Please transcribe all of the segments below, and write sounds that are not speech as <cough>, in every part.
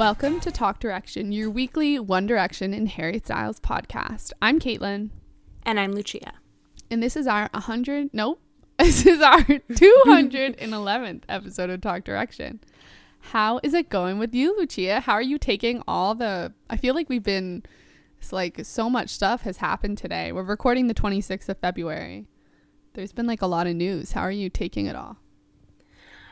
Welcome to Talk Direction, your weekly One Direction and Harry Styles podcast. I'm Caitlin, And I'm Lucia. and this is our 100, nope, <laughs> this is our 211th episode of Talk Direction. How is it going with you, Lucia? How are you taking all the, I feel like we've been, it's like so much stuff has happened today. We're recording the 26th of February. There's been like a lot of news. How are you taking it all?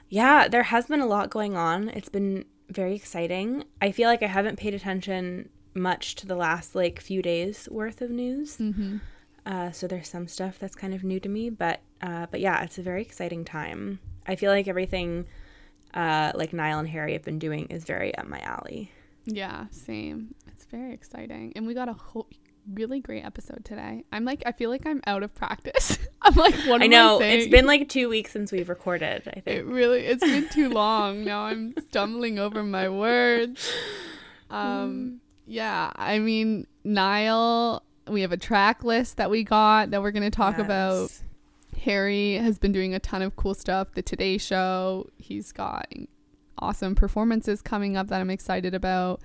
Yeah, there has been a lot going on. It's been very exciting. I feel like I haven't paid attention much to the last like few days worth of news. Mm-hmm. Uh, so there's some stuff that's kind of new to me, but uh, but yeah, it's a very exciting time. I feel like everything uh, like Niall and Harry have been doing is very up my alley. Yeah, same. It's very exciting. And we got a whole really great episode today. I'm like I feel like I'm out of practice. <laughs> I'm like what I know saying? it's been like two weeks since we've recorded. I it think. really it's been too <laughs> long. now I'm stumbling over my words. Mm. Um yeah, I mean Niall we have a track list that we got that we're going to talk about. Harry has been doing a ton of cool stuff. The Today Show, he's got awesome performances coming up that I'm excited about.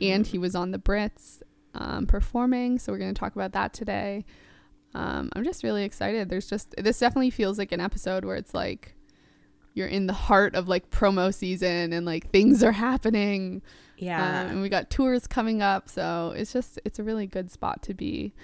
And he was on the Brits um, performing. So we're going to talk about that today. Um, I'm just really excited. There's just, this definitely feels like an episode where it's like you're in the heart of like promo season and like things are happening. Yeah. Um, and we got tours coming up, so it's just it's a really good spot to be.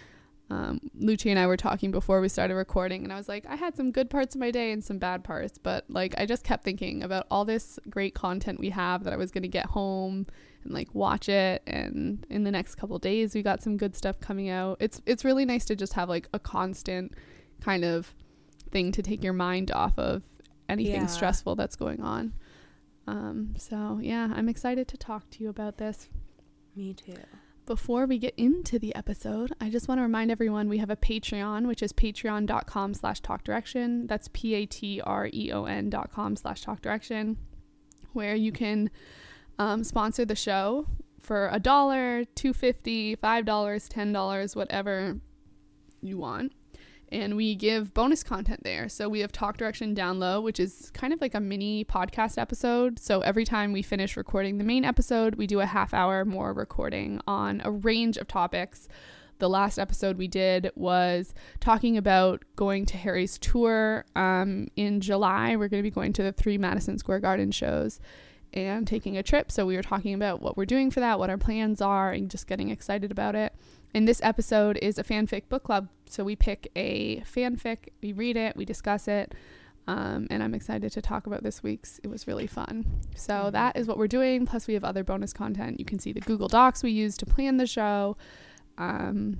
Um, Lucci and I were talking before we started recording, and I was like, I had some good parts of my day and some bad parts, but like I just kept thinking about all this great content we have that I was gonna get home and like watch it. And in the next couple days, we got some good stuff coming out. It's it's really nice to just have like a constant kind of thing to take your mind off of anything Yeah. stressful that's going on. Um, so yeah, I'm excited to talk to you about this. Me too. Before we get into the episode, I just want to remind everyone we have a Patreon, which is patreon.com slash talk direction. That's P-A-T-R-E-O-N dot com slash talk direction, where you can um, sponsor the show for a dollar, two fifty, five dollars, ten dollars, whatever you want. And we give bonus content there. So we have Talk Direction Down Low, which is kind of like a mini podcast episode. So every time we finish recording the main episode, we do a half hour more recording on a range of topics. The last episode we did was talking about going to Harry's tour um, in July. We're going to be going to the three Madison Square Garden shows and taking a trip. So we were talking about what we're doing for that, what our plans are, and just getting excited about it. And this episode is a fanfic book club. So we pick a fanfic, we read it, we discuss it. Um, and I'm excited to talk about this week's. It was really fun. So that is what we're doing. Plus, we have other bonus content. You can see the Google Docs we use to plan the show. Um,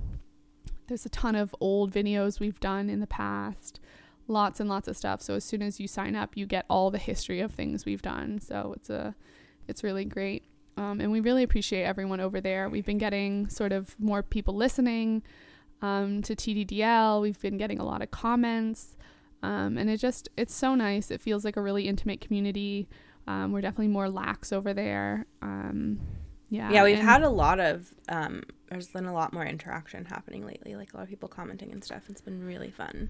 there's a ton of old videos we've done in the past, lots and lots of stuff. So as soon as you sign up, you get all the history of things we've done. So it's a, it's really great. Um, and we really appreciate everyone over there. We've been getting sort of more people listening um, to TDDL. We've been getting a lot of comments, um, and it just it's so nice. It feels like a really intimate community. Um, we're definitely more lax over there. Um, yeah, Yeah, we've and- had a lot of um there's been a lot more interaction happening lately, like a lot of people commenting and stuff. It's been really fun.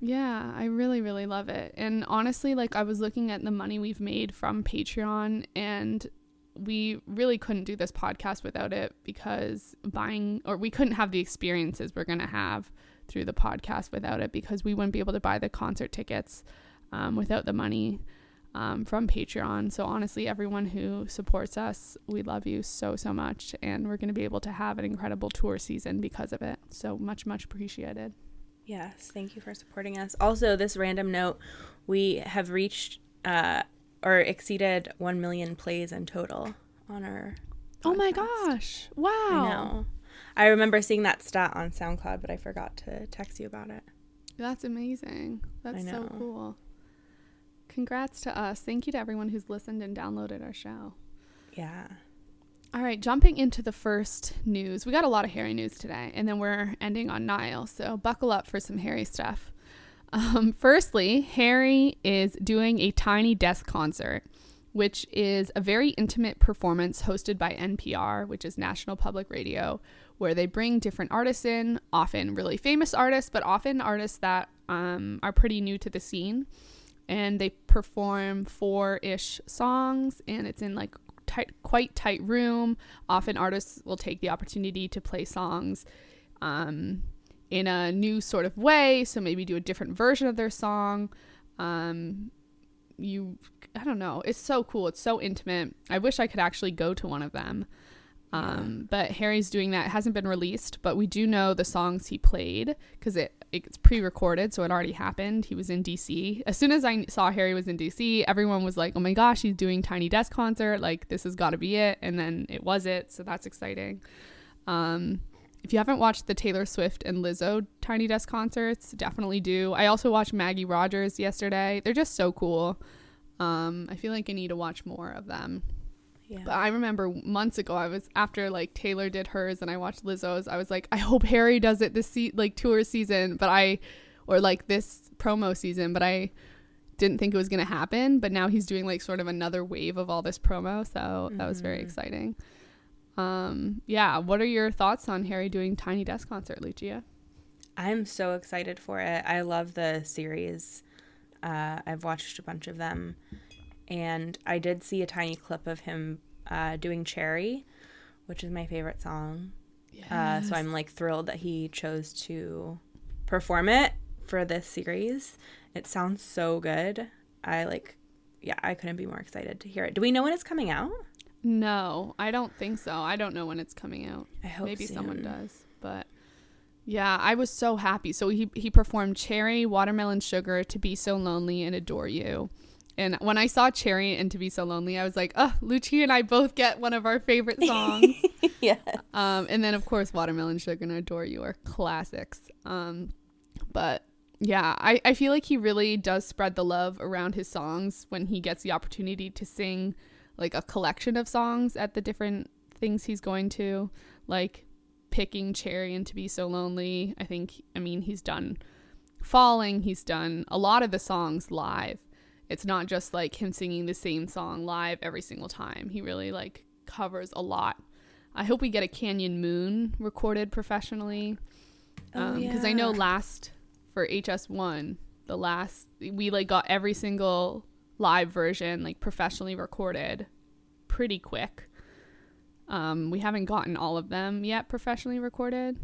Yeah, I really, really love it. And honestly, like I was looking at the money we've made from Patreon and we really couldn't do this podcast without it because buying or we couldn't have the experiences we're going to have through the podcast without it because we wouldn't be able to buy the concert tickets um, without the money um, from Patreon. So honestly, everyone who supports us, we love you so, so much. And we're going to be able to have an incredible tour season because of it. So much, much appreciated. Yes, thank you for supporting us. Also, this random note, we have reached uh or exceeded 1 million plays in total on our Oh my gosh. Wow. I know. I remember seeing that stat on SoundCloud, but I forgot to text you about it. That's amazing. That's so cool. Congrats to us. Thank you to everyone who's listened and downloaded our show. Yeah. All right, jumping into the first news. We got a lot of Harry news today, and then we're ending on Niall So buckle up for some Harry stuff. Um, firstly, Harry is doing a tiny desk concert, which is a very intimate performance hosted by NPR, which is National Public Radio, where they bring different artists in, often really famous artists, but often artists that um, are pretty new to the scene. And they perform four ish songs, and it's in like tight, quite tight room. Often artists will take the opportunity to play songs um, in a new sort of way. So maybe do a different version of their song. Um, you, I don't know. It's so cool. It's so intimate. I wish I could actually go to one of them. Um, but Harry's doing that. It hasn't been released, but we do know the songs he played because it it's pre-recorded, so it already happened. He was in DC. As soon as I saw Harry was in DC, everyone was like, "Oh my gosh, he's doing Tiny Desk concert! Like this has got to be it." And then it was it, so that's exciting. Um, if you haven't watched the Taylor Swift and Lizzo Tiny Desk concerts, definitely do. I also watched Maggie Rogers yesterday. They're just so cool. Um, I feel like I need to watch more of them. Yeah. But I remember months ago, I was after like Taylor did hers and I watched Lizzo's. I was like, I hope Harry does it this se- like tour season, but I, or like this promo season, but I didn't think it was gonna happen. But now he's doing like sort of another wave of all this promo, so that was very exciting. Um, yeah. What are your thoughts on Harry doing Tiny Desk concert, Lucia? I'm so excited for it. I love the series. Uh, I've watched a bunch of them, and I did see a tiny clip of him uh, doing "Cherry," which is my favorite song. Uh, so I'm like thrilled that he chose to perform it for this series. It sounds so good. I like, yeah, I couldn't be more excited to hear it. Do we know when it's coming out? No, I don't think so. I don't know when it's coming out. I hope Maybe someone does, but yeah, I was so happy. So he he performed Cherry, Watermelon Sugar, To Be So Lonely, and Adore You. And when I saw Cherry and To Be So Lonely, I was like, oh, Lucia and I both get one of our favorite songs. <laughs> yeah. um, and then of course Watermelon Sugar and Adore You are classics. Um, but yeah, I, I feel like he really does spread the love around his songs when he gets the opportunity to sing like a collection of songs at the different things he's going to, like picking Cherry and To Be So Lonely. I think, I mean, he's done Falling, he's done a lot of the songs live. It's not just like him singing the same song live every single time. He really like covers a lot. I hope we get a Canyon Moon recorded professionally. Oh, um, because I know last for HS1, the last we like got every single live version like professionally recorded pretty quick. Um, we haven't gotten all of them yet professionally recorded,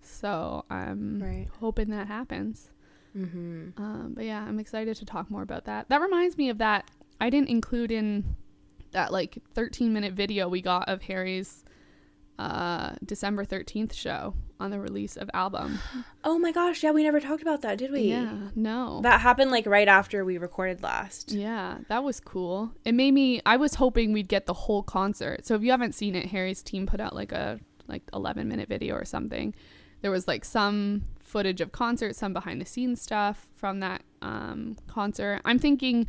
so I'm Right. hoping that happens. Mm-hmm. Um, but yeah, I'm excited to talk more about that. That reminds me of that. I didn't include in that like 13 minute video we got of Harry's uh, December 13th show on the release of album. Oh my gosh, yeah, we never talked about that, did we? Yeah, no. That happened like right after we recorded last. yeah, that was cool. It made me I was hoping we'd get the whole concert. So if you haven't seen it, Harry's team put out like a like 11 minute video or something. There was like some footage of concert, some behind the scenes stuff from that um, concert. I'm thinking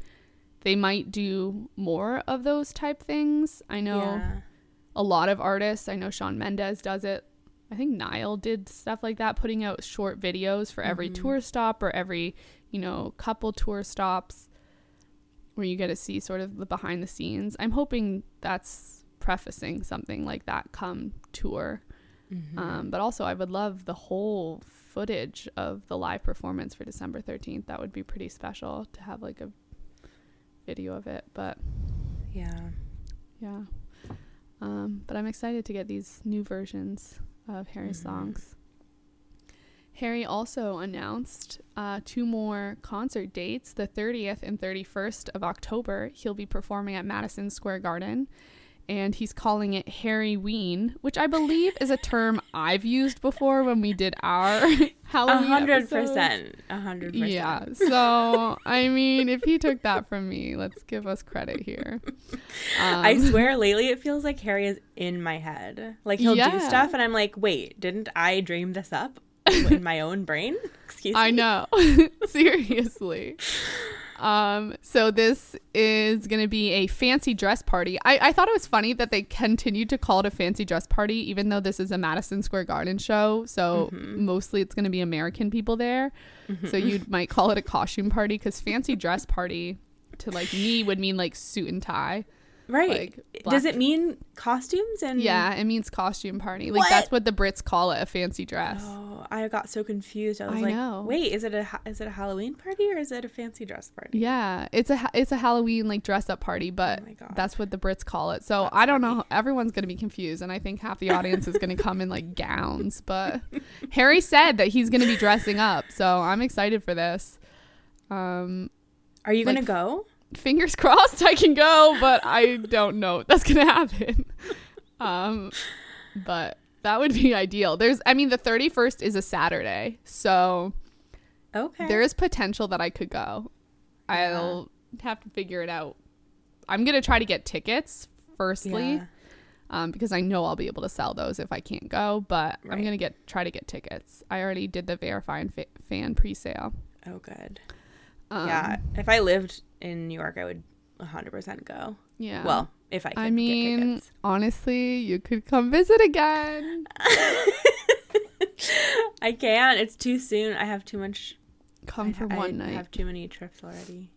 they might do more of those type things. I know Yeah. a lot of artists. I know Shawn Mendes does it. I think Niall did stuff like that, putting out short videos for every tour stop or every, you know, couple tour stops where you get to see sort of the behind the scenes. I'm hoping that's prefacing something like that come tour. Um, but also, I would love the whole footage of the live performance for December 13th. That would be pretty special to have like a video of it. But Yeah. yeah. Um, but I'm excited to get these new versions of Harry's songs. Harry also announced uh, two more concert dates. The 30th and 31st of October, he'll be performing at Madison Square Garden. And he's calling it Harryween, which I believe is a term I've used before when we did our <laughs> Halloween hundred percent. A hundred percent. Yeah. So, I mean, if he took that from me, let's give us credit here. <laughs> Um, I swear lately it feels like Harry is in my head. Like he'll Yeah. do stuff and I'm like, wait, didn't I dream this up in my own brain? <laughs> Excuse me. I know. Seriously. Um, so this is going to be a fancy dress party. I, I thought it was funny that they continued to call it a fancy dress party, even though this is a Madison Square Garden show. So mostly it's going to be American people there. So you might call it a costume party because fancy dress party to like me would mean like suit and tie. Right. Like, Does it mean costumes and Yeah, it means costume party. Like What? that's what the Brits call it, a fancy dress. Oh, I got so confused. I was I like, know. "Wait, is it a is it a Halloween party or is it a fancy dress party?" Yeah, it's a it's a Halloween like dress up party, but Oh that's what the Brits call it. So I don't know. Everyone's gonna be confused, and I think half the <laughs> audience is gonna come in like gowns. But Harry said that he's gonna be dressing up, so I'm excited for this. Um, Are you Like, gonna go? Fingers <laughs> crossed I can go, but I don't know that's gonna happen. <laughs> Um, but that would be ideal. There's, I mean, the 31st is a Saturday, so Okay. there is potential that I could go. I'll have to figure it out. I'm gonna try to get tickets firstly, Yeah. um, because I know I'll be able to sell those if I can't go. But I'm gonna get try to get tickets. I already did the verify and fa- fan pre-sale. Oh, good. Um, yeah. If I lived in New York, I would 100% go. yeah. Well, if I could I get mean, tickets. honestly, you could come visit again. <laughs> I can't. It's too soon. I have too much. Come I, for I one night. have too many trips already.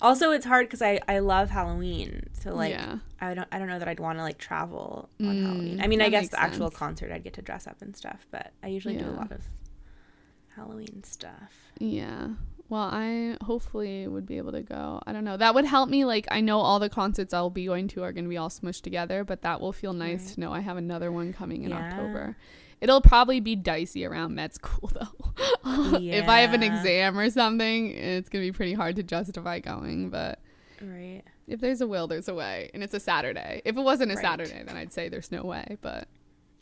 Also, it's hard because I I love Halloween. So like yeah. I don't I don't know that I'd want to like travel on Mm, Halloween. I mean, I guess the actual sense. concert I'd get to dress up and stuff, but I usually do a lot of Halloween stuff. Yeah. Well, I hopefully would be able to go. I don't know. That would help me. Like, I know all the concerts I'll be going to are going to be all smushed together, but that will feel nice Right. to know I have another one coming in Yeah. October. It'll probably be dicey around med school, <laughs> though. <laughs> if I have an exam or something, it's going to be pretty hard to justify going. But Right. if there's a will, there's a way. And it's a Saturday. If it wasn't a Right. Saturday, then I'd say there's no way. But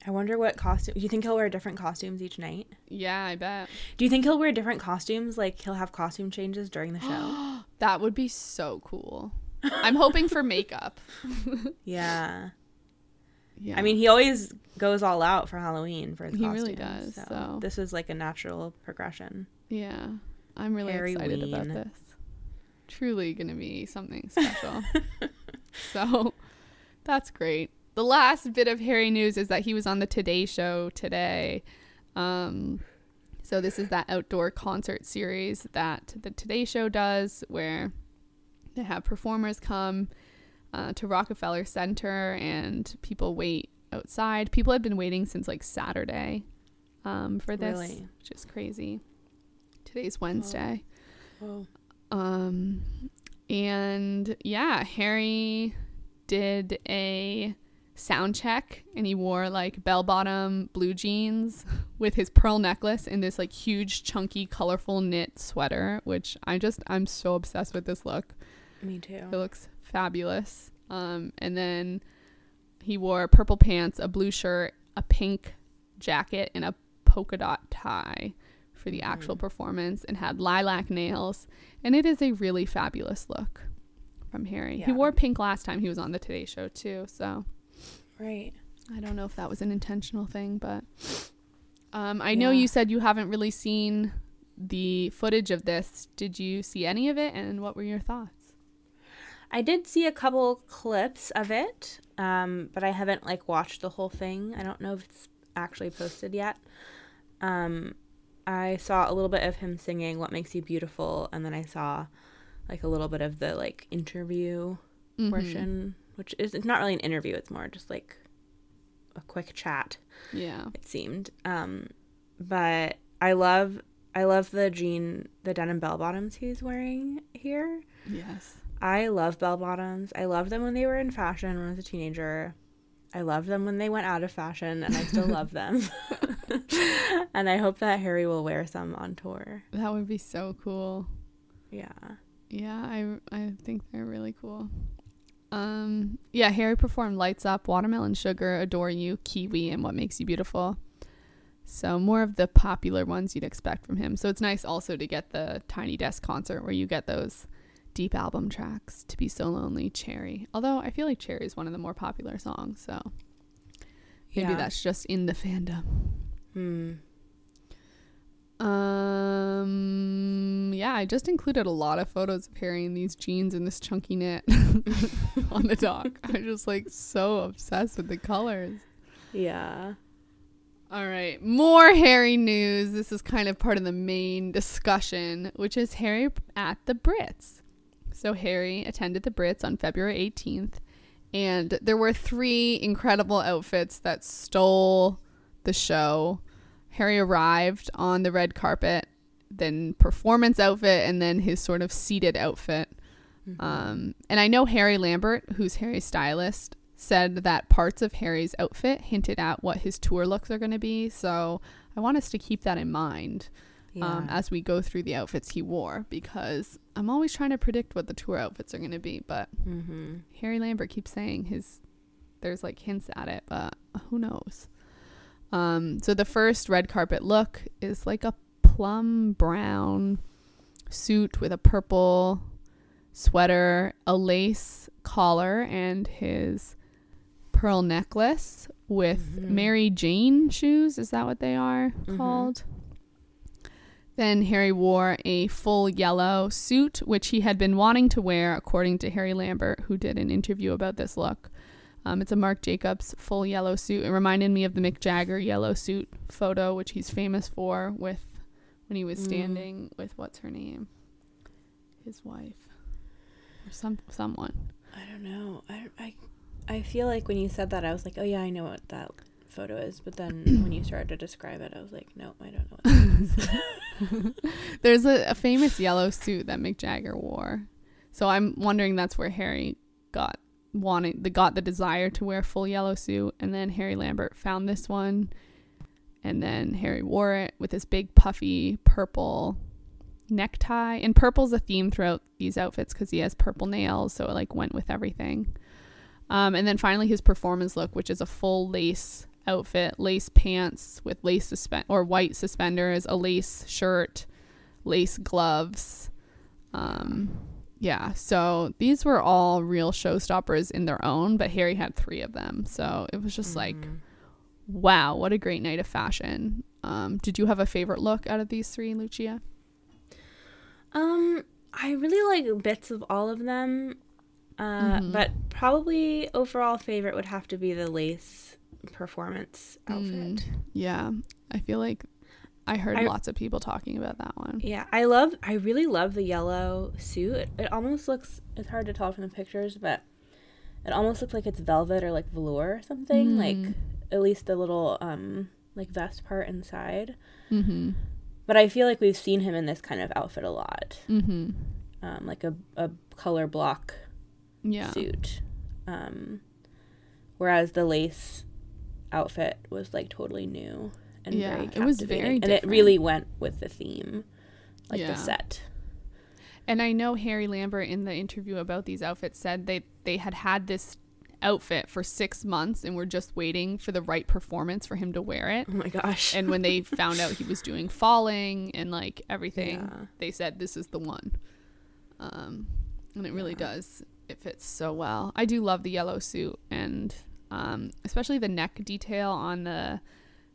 I wonder what costume. Do you think he'll wear different costumes each night? yeah, I bet. Do you think he'll wear different costumes? Like he'll have costume changes during the show? <gasps> That would be so cool. I'm hoping for makeup. <laughs> yeah. Yeah. I mean, he always goes all out for Halloween for his He costumes. really does, so. this is like a natural progression. Yeah, I'm really Harry excited about this. Truly gonna be something <laughs> special. so that's great. The last bit of Harry news is that he was on the Today Show today. Um, so this is that outdoor concert series that the Today Show does, where they have performers come uh, to Rockefeller Center and people wait outside. People have been waiting since like Saturday um, for this, Really? which is crazy. Today's Wednesday. Whoa. Um, and yeah, Harry did a sound check and he wore like bell bottom blue jeans <laughs> with his pearl necklace and this like huge, chunky, colorful knit sweater, which I just, I'm so obsessed with this look. Me too. It looks fabulous. Um, and then he wore purple pants, a blue shirt, a pink jacket, and a polka dot tie for the actual performance, and had lilac nails. And it is a really fabulous look from Harry. He wore pink last time he was on the Today Show too, so Right. I don't know if that was an intentional thing, but um, I know you said you haven't really seen the footage of this. Did you see any of it, and what were your thoughts? I did see a couple clips of it, um, but I haven't like watched the whole thing. I don't know if it's actually posted yet. Um, I saw a little bit of him singing "What Makes You Beautiful," and then I saw like a little bit of the like interview Mhm. portion, which is it's not really an interview; it's more just like a quick chat. Yeah. It seemed, um, but I love I love the jean, the denim bell bottoms he's wearing here. Yes. I love bell bottoms. I loved them when they were in fashion when I was a teenager. I loved them when they went out of fashion, and I still love them. <laughs> <laughs> and I hope that Harry will wear some on tour. That would be so cool. Yeah. Yeah, I I think they're really cool. Um yeah, Harry performed Lights Up, Watermelon Sugar, Adore You, Kiwi, and What Makes You Beautiful. So more of the popular ones you'd expect from him. So it's nice also to get the Tiny Desk concert where you get those deep album tracks to be so lonely, Cherry. Although I feel like Cherry is one of the more popular songs, so maybe Yeah. that's just in the fandom. Hmm. Um yeah, I just included a lot of photos of Harry in these jeans and this chunky knit <laughs> on the dock. I'm just like so obsessed with the colors. Yeah. All right, more Harry news. This is kind of part of the main discussion, which is Harry at the Brits. So, Harry attended the Brits on February 18th, and there were three incredible outfits that stole the show. Harry arrived on the red carpet, then performance outfit, and then his sort of seated outfit. Um, and I know Harry Lambert, who's Harry's stylist, said that parts of Harry's outfit hinted at what his tour looks are going to be. So I want us to keep that in mind um, as we go through the outfits he wore because I'm always trying to predict what the tour outfits are going to be. But mm-hmm. Harry Lambert keeps saying his there's like hints at it, but who knows? Um, so the first red carpet look is like a plum brown suit with a purple sweater, a lace collar, and his pearl necklace with Mhm. Mary Jane shoes. Is that what they are Mhm. called? Then Harry wore a full yellow suit, which he had been wanting to wear, according to Harry Lambert, who did an interview about this look. Um, it's a Marc Jacobs full yellow suit. It reminded me of the Mick Jagger yellow suit photo, which he's famous for with when he was Mm. standing with what's her name, his wife, or some someone. I don't know. I, I I feel like when you said that, I was like, oh yeah, I know what that photo is. But then <clears throat> when you started to describe it, I was like, no, I don't know what that is. <laughs> <laughs> There's a, a famous yellow suit that Mick Jagger wore, so I'm wondering that's where Harry got wanting the got the desire to wear full yellow suit, and then Harry Lambert found this one, and then Harry wore it with this big puffy purple necktie, and purple's a theme throughout these outfits because he has purple nails, so it like went with everything. Um, and then finally his performance look, which is a full lace outfit, lace pants with lace suspend or white suspenders, a lace shirt, lace gloves. Um, yeah, so these were all real showstoppers in their own, but Harry had three of them. So it was just like, Mhm. wow, what a great night of fashion. Um, did you have a favorite look out of these three, Lucia? Um, I really like bits of all of them. Uh, Mhm. but probably overall favorite would have to be the lace performance outfit. Mm, yeah, I feel like I heard I- lots of people talking about that one. Yeah, I love. I really love the yellow suit. It, it almost looks. It's hard to tell from the pictures, but it almost looks like it's velvet or like velour or something. Mm. Like at least the little um like vest part inside. Mm-hmm. But I feel like we've seen him in this kind of outfit a lot, Mm-hmm. um, like a a color block Yeah. suit. Um, whereas the lace outfit was like totally new and Yeah, very it was very captivating. and it really went with the theme, like Yeah. the set. And I know Harry Lambert in the interview about these outfits said they they had had this outfit for six months and were just waiting for the right performance for him to wear it. Oh my gosh! And when they found out he was doing falling and like everything, Yeah. they said this is the one. Um, and it really Yeah. does. It fits so well. I do love the yellow suit and um, especially the neck detail on the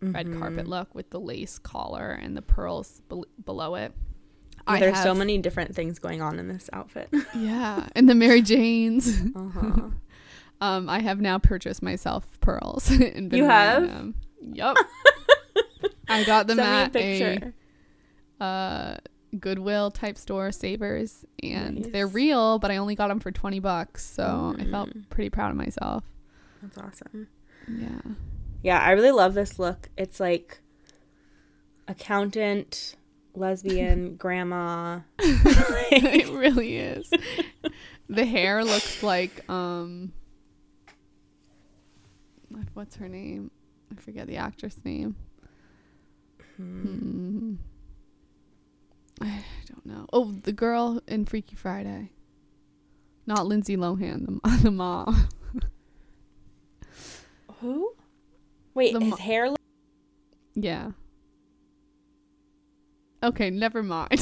red carpet Mhm. look with the lace collar and the pearls bel below it. Yeah, there's so many different things going on in this outfit. <laughs> Yeah, and the Mary Janes. uh-huh. <laughs> Um, I have now purchased myself pearls. <laughs> and You have? them. Yup. I got them Send me a at a, uh, Goodwill type store, Savers, and they're real, but I only got them for twenty bucks, so I felt Mm. pretty proud of myself. That's awesome. Yeah. Yeah, I really love this look. It's like accountant, lesbian, <laughs> grandma. <laughs> it <laughs> really is. the hair looks like um what's her name? I forget the actress name. Hmm. <sighs> I don't know. Oh, the girl in Freaky Friday. Not Lindsay Lohan, the, the mom. Who? Wait, The his mo- hair. Look- Yeah. Okay, never mind. <laughs>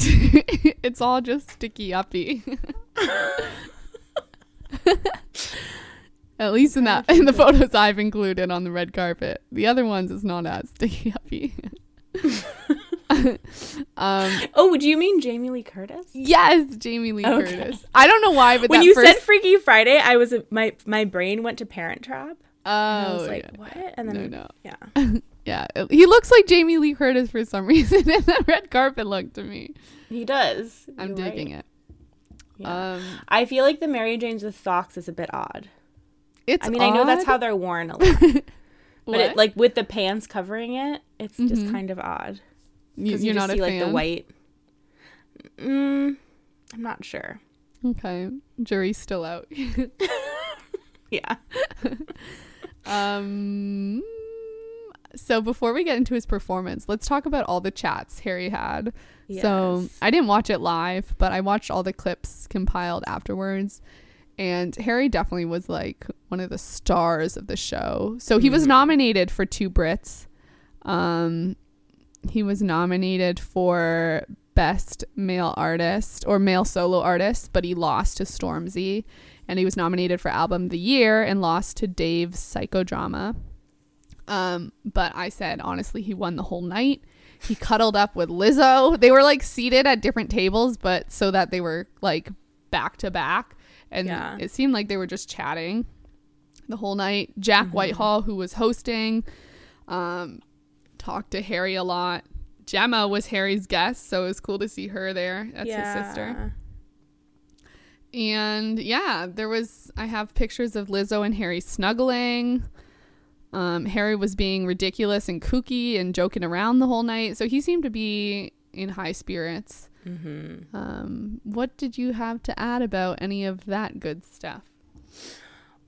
it's all just sticky uppy. <laughs> At least in that in the photos I've included on the red carpet. The other ones is not as sticky uppy. <laughs> um, Oh, do you mean Jamie Lee Curtis? yes, Jamie Lee Okay. Curtis. I don't know why, but When you first, said Freaky Friday, I was my my brain went to Parent Trap. Oh, And I was like, yeah. what? And then no, no. yeah, <laughs> Yeah, he looks like Jamie Lee Curtis for some <laughs> reason in that red carpet look to me. he does. I'm You're digging right. it. Yeah. Um, I feel like the Mary Janes with socks is a bit odd. it's I mean, I know that's how they're worn a lot, <laughs> but it, like with the pants covering it, it's just Mhm. kind of odd. You're you, just not see like the white. Mm, I'm not sure. Okay, jury's still out. Yeah. Um, so before we get into his performance, let's talk about all the chats Harry had. So I didn't watch it live, but I watched all the clips compiled afterwards. And Harry definitely was like one of the stars of the show. So he was Mhm. nominated for two Brits. Um, he was nominated for best male artist or male solo artist, but he lost to Stormzy. And he was nominated for album of the year and lost to Dave's Psychodrama. Um, but I said honestly, he won the whole night. He cuddled up with Lizzo. They were like seated at different tables, but so that they were like back to back. And Yeah. it seemed like they were just chatting the whole night. Jack Whitehall, who was hosting, um, talked to Harry a lot. Gemma was Harry's guest, so it was cool to see her there. That's his sister. And yeah, there was I have pictures of Lizzo and Harry snuggling. Um, Harry was being ridiculous and kooky and joking around the whole night, so he seemed to be in high spirits. Mm-hmm. Um, what did you have to add about any of that good stuff?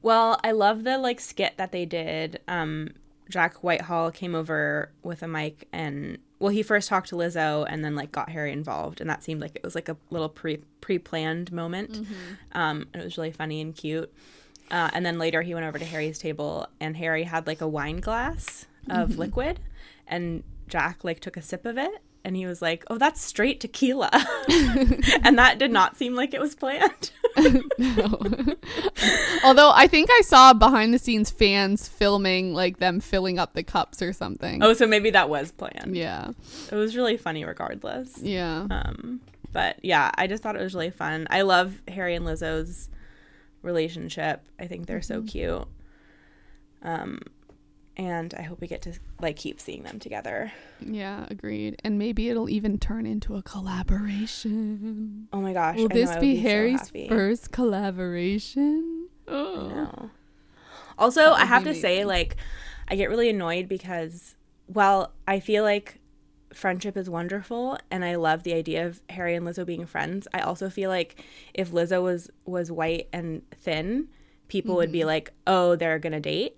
Well, I love the like skit that they did. Um, Jack Whitehall came over with a mic and well, he first talked to Lizzo and then like got Harry involved, and that seemed like it was like a little pre pre planned moment. Um, and it was really funny and cute. Uh, and then later he went over to Harry's table and Harry had like a wine glass of liquid, and Jack like took a sip of it. And he was like, "Oh, that's straight tequila," <laughs> and that did not seem like it was planned. <laughs> Although I think I saw behind the scenes fans filming like them filling up the cups or something. oh, so maybe that was planned. yeah, it was really funny regardless yeah. um but yeah i just thought it was really fun i love harry and lizzo's relationship i think they're so cute um and i hope we get to like keep seeing them together Yeah, agreed. And maybe it'll even turn into a collaboration. oh my gosh Will I this would be Harry's happy. first collaboration? Oh. know. also i have be to say like i get really annoyed because while i feel like friendship is wonderful and i love the idea of harry and lizzo being friends i also feel like if lizzo was was white and thin people would be mm-hmm. like oh they're gonna date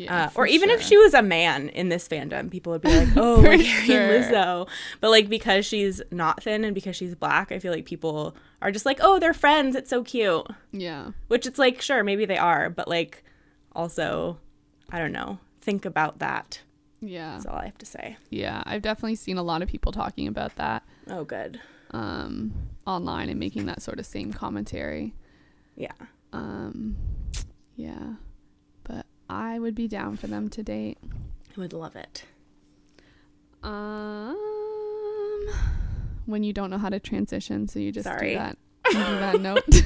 Yeah, uh, or even if she was a man in this fandom, people would be like, <laughs> "Oh, For like Harry and sure. Lizzo." But like because she's not thin and because she's black, I feel like people are just like, "Oh, they're friends. It's so cute." Yeah. Which it's like, sure, maybe they are, but like also, I don't know. Think about that. Yeah. That's all I have to say. Yeah. I've definitely seen a lot of people talking about that Oh, good. um, online and making that sort of same commentary. Yeah. Um, yeah. I would be down for them to date. I would love it. Um, when you don't know how to transition, so you just Sorry. <laughs> do that. Do that note.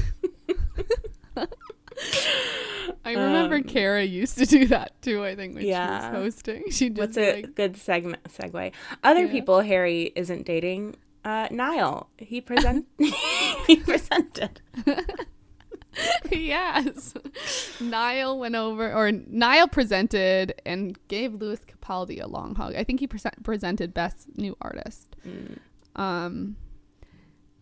I remember Um, Kara used to do that too. I think when Yeah. she was hosting, she just What's a like, good segment segue? Other Yeah. people Harry isn't dating. Uh, Niall. He present. <laughs> <laughs> he presented. <laughs> yes. Niall went over, or Niall presented and gave Lewis Capaldi a long hug. I think he present, presented Best New Artist. Mm. Um,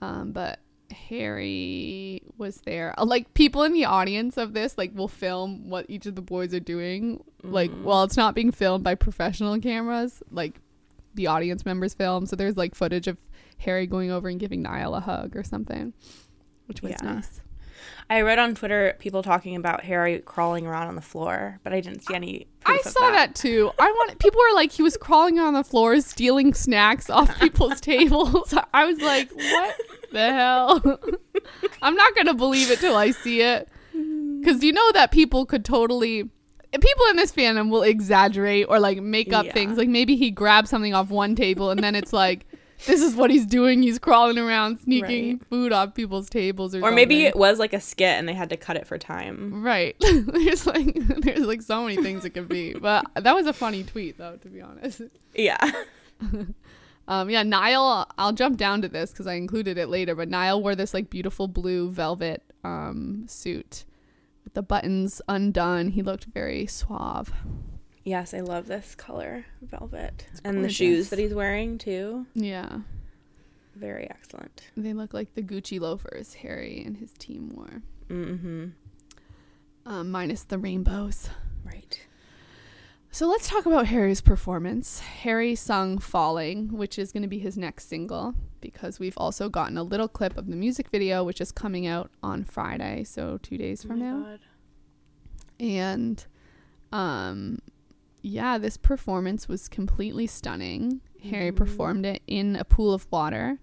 um, but Harry was there. Uh, Like people in the audience of this, like will film what each of the boys are doing. Like while it's not being filmed by professional cameras, like the audience members film. So there's like footage of Harry going over and giving Niall a hug or something, which was Yeah. nice. I read on Twitter people talking about Harry crawling around on the floor, but I didn't see any. I of saw that. too. I want people were like he was crawling on the floor stealing snacks off <laughs> people's tables. <laughs> I was like, what the hell? <laughs> I'm not gonna believe it till I see it, because you know that people could totally. People in this fandom will exaggerate or like make up Yeah. things. Like maybe he grabbed something off one table and then it's like this is what he's doing. He's crawling around, sneaking Right. food off people's tables, or Or maybe it was like a skit and they had to cut it for time. Right. <laughs> there's like <laughs> there's like so many things it could be. <laughs> But that was a funny tweet though, to be honest. Yeah. Um yeah, Niall, I'll jump down to this cuz I included it later, but Niall wore this like beautiful blue velvet um suit with the buttons undone. He looked very suave. Yes, I love this color velvet. It's and the shoes that he's wearing too. Yeah. Very excellent. They look like the Gucci loafers Harry and his team wore. Mm-hmm. Um, minus the rainbows. Right. So let's talk about Harry's performance. Harry sung Falling, which is going to be his next single, because we've also gotten a little clip of the music video, which is coming out on Friday, so two days from Oh my now. God. And um, yeah, this performance was completely stunning. Harry Mhm. performed it in a pool of water,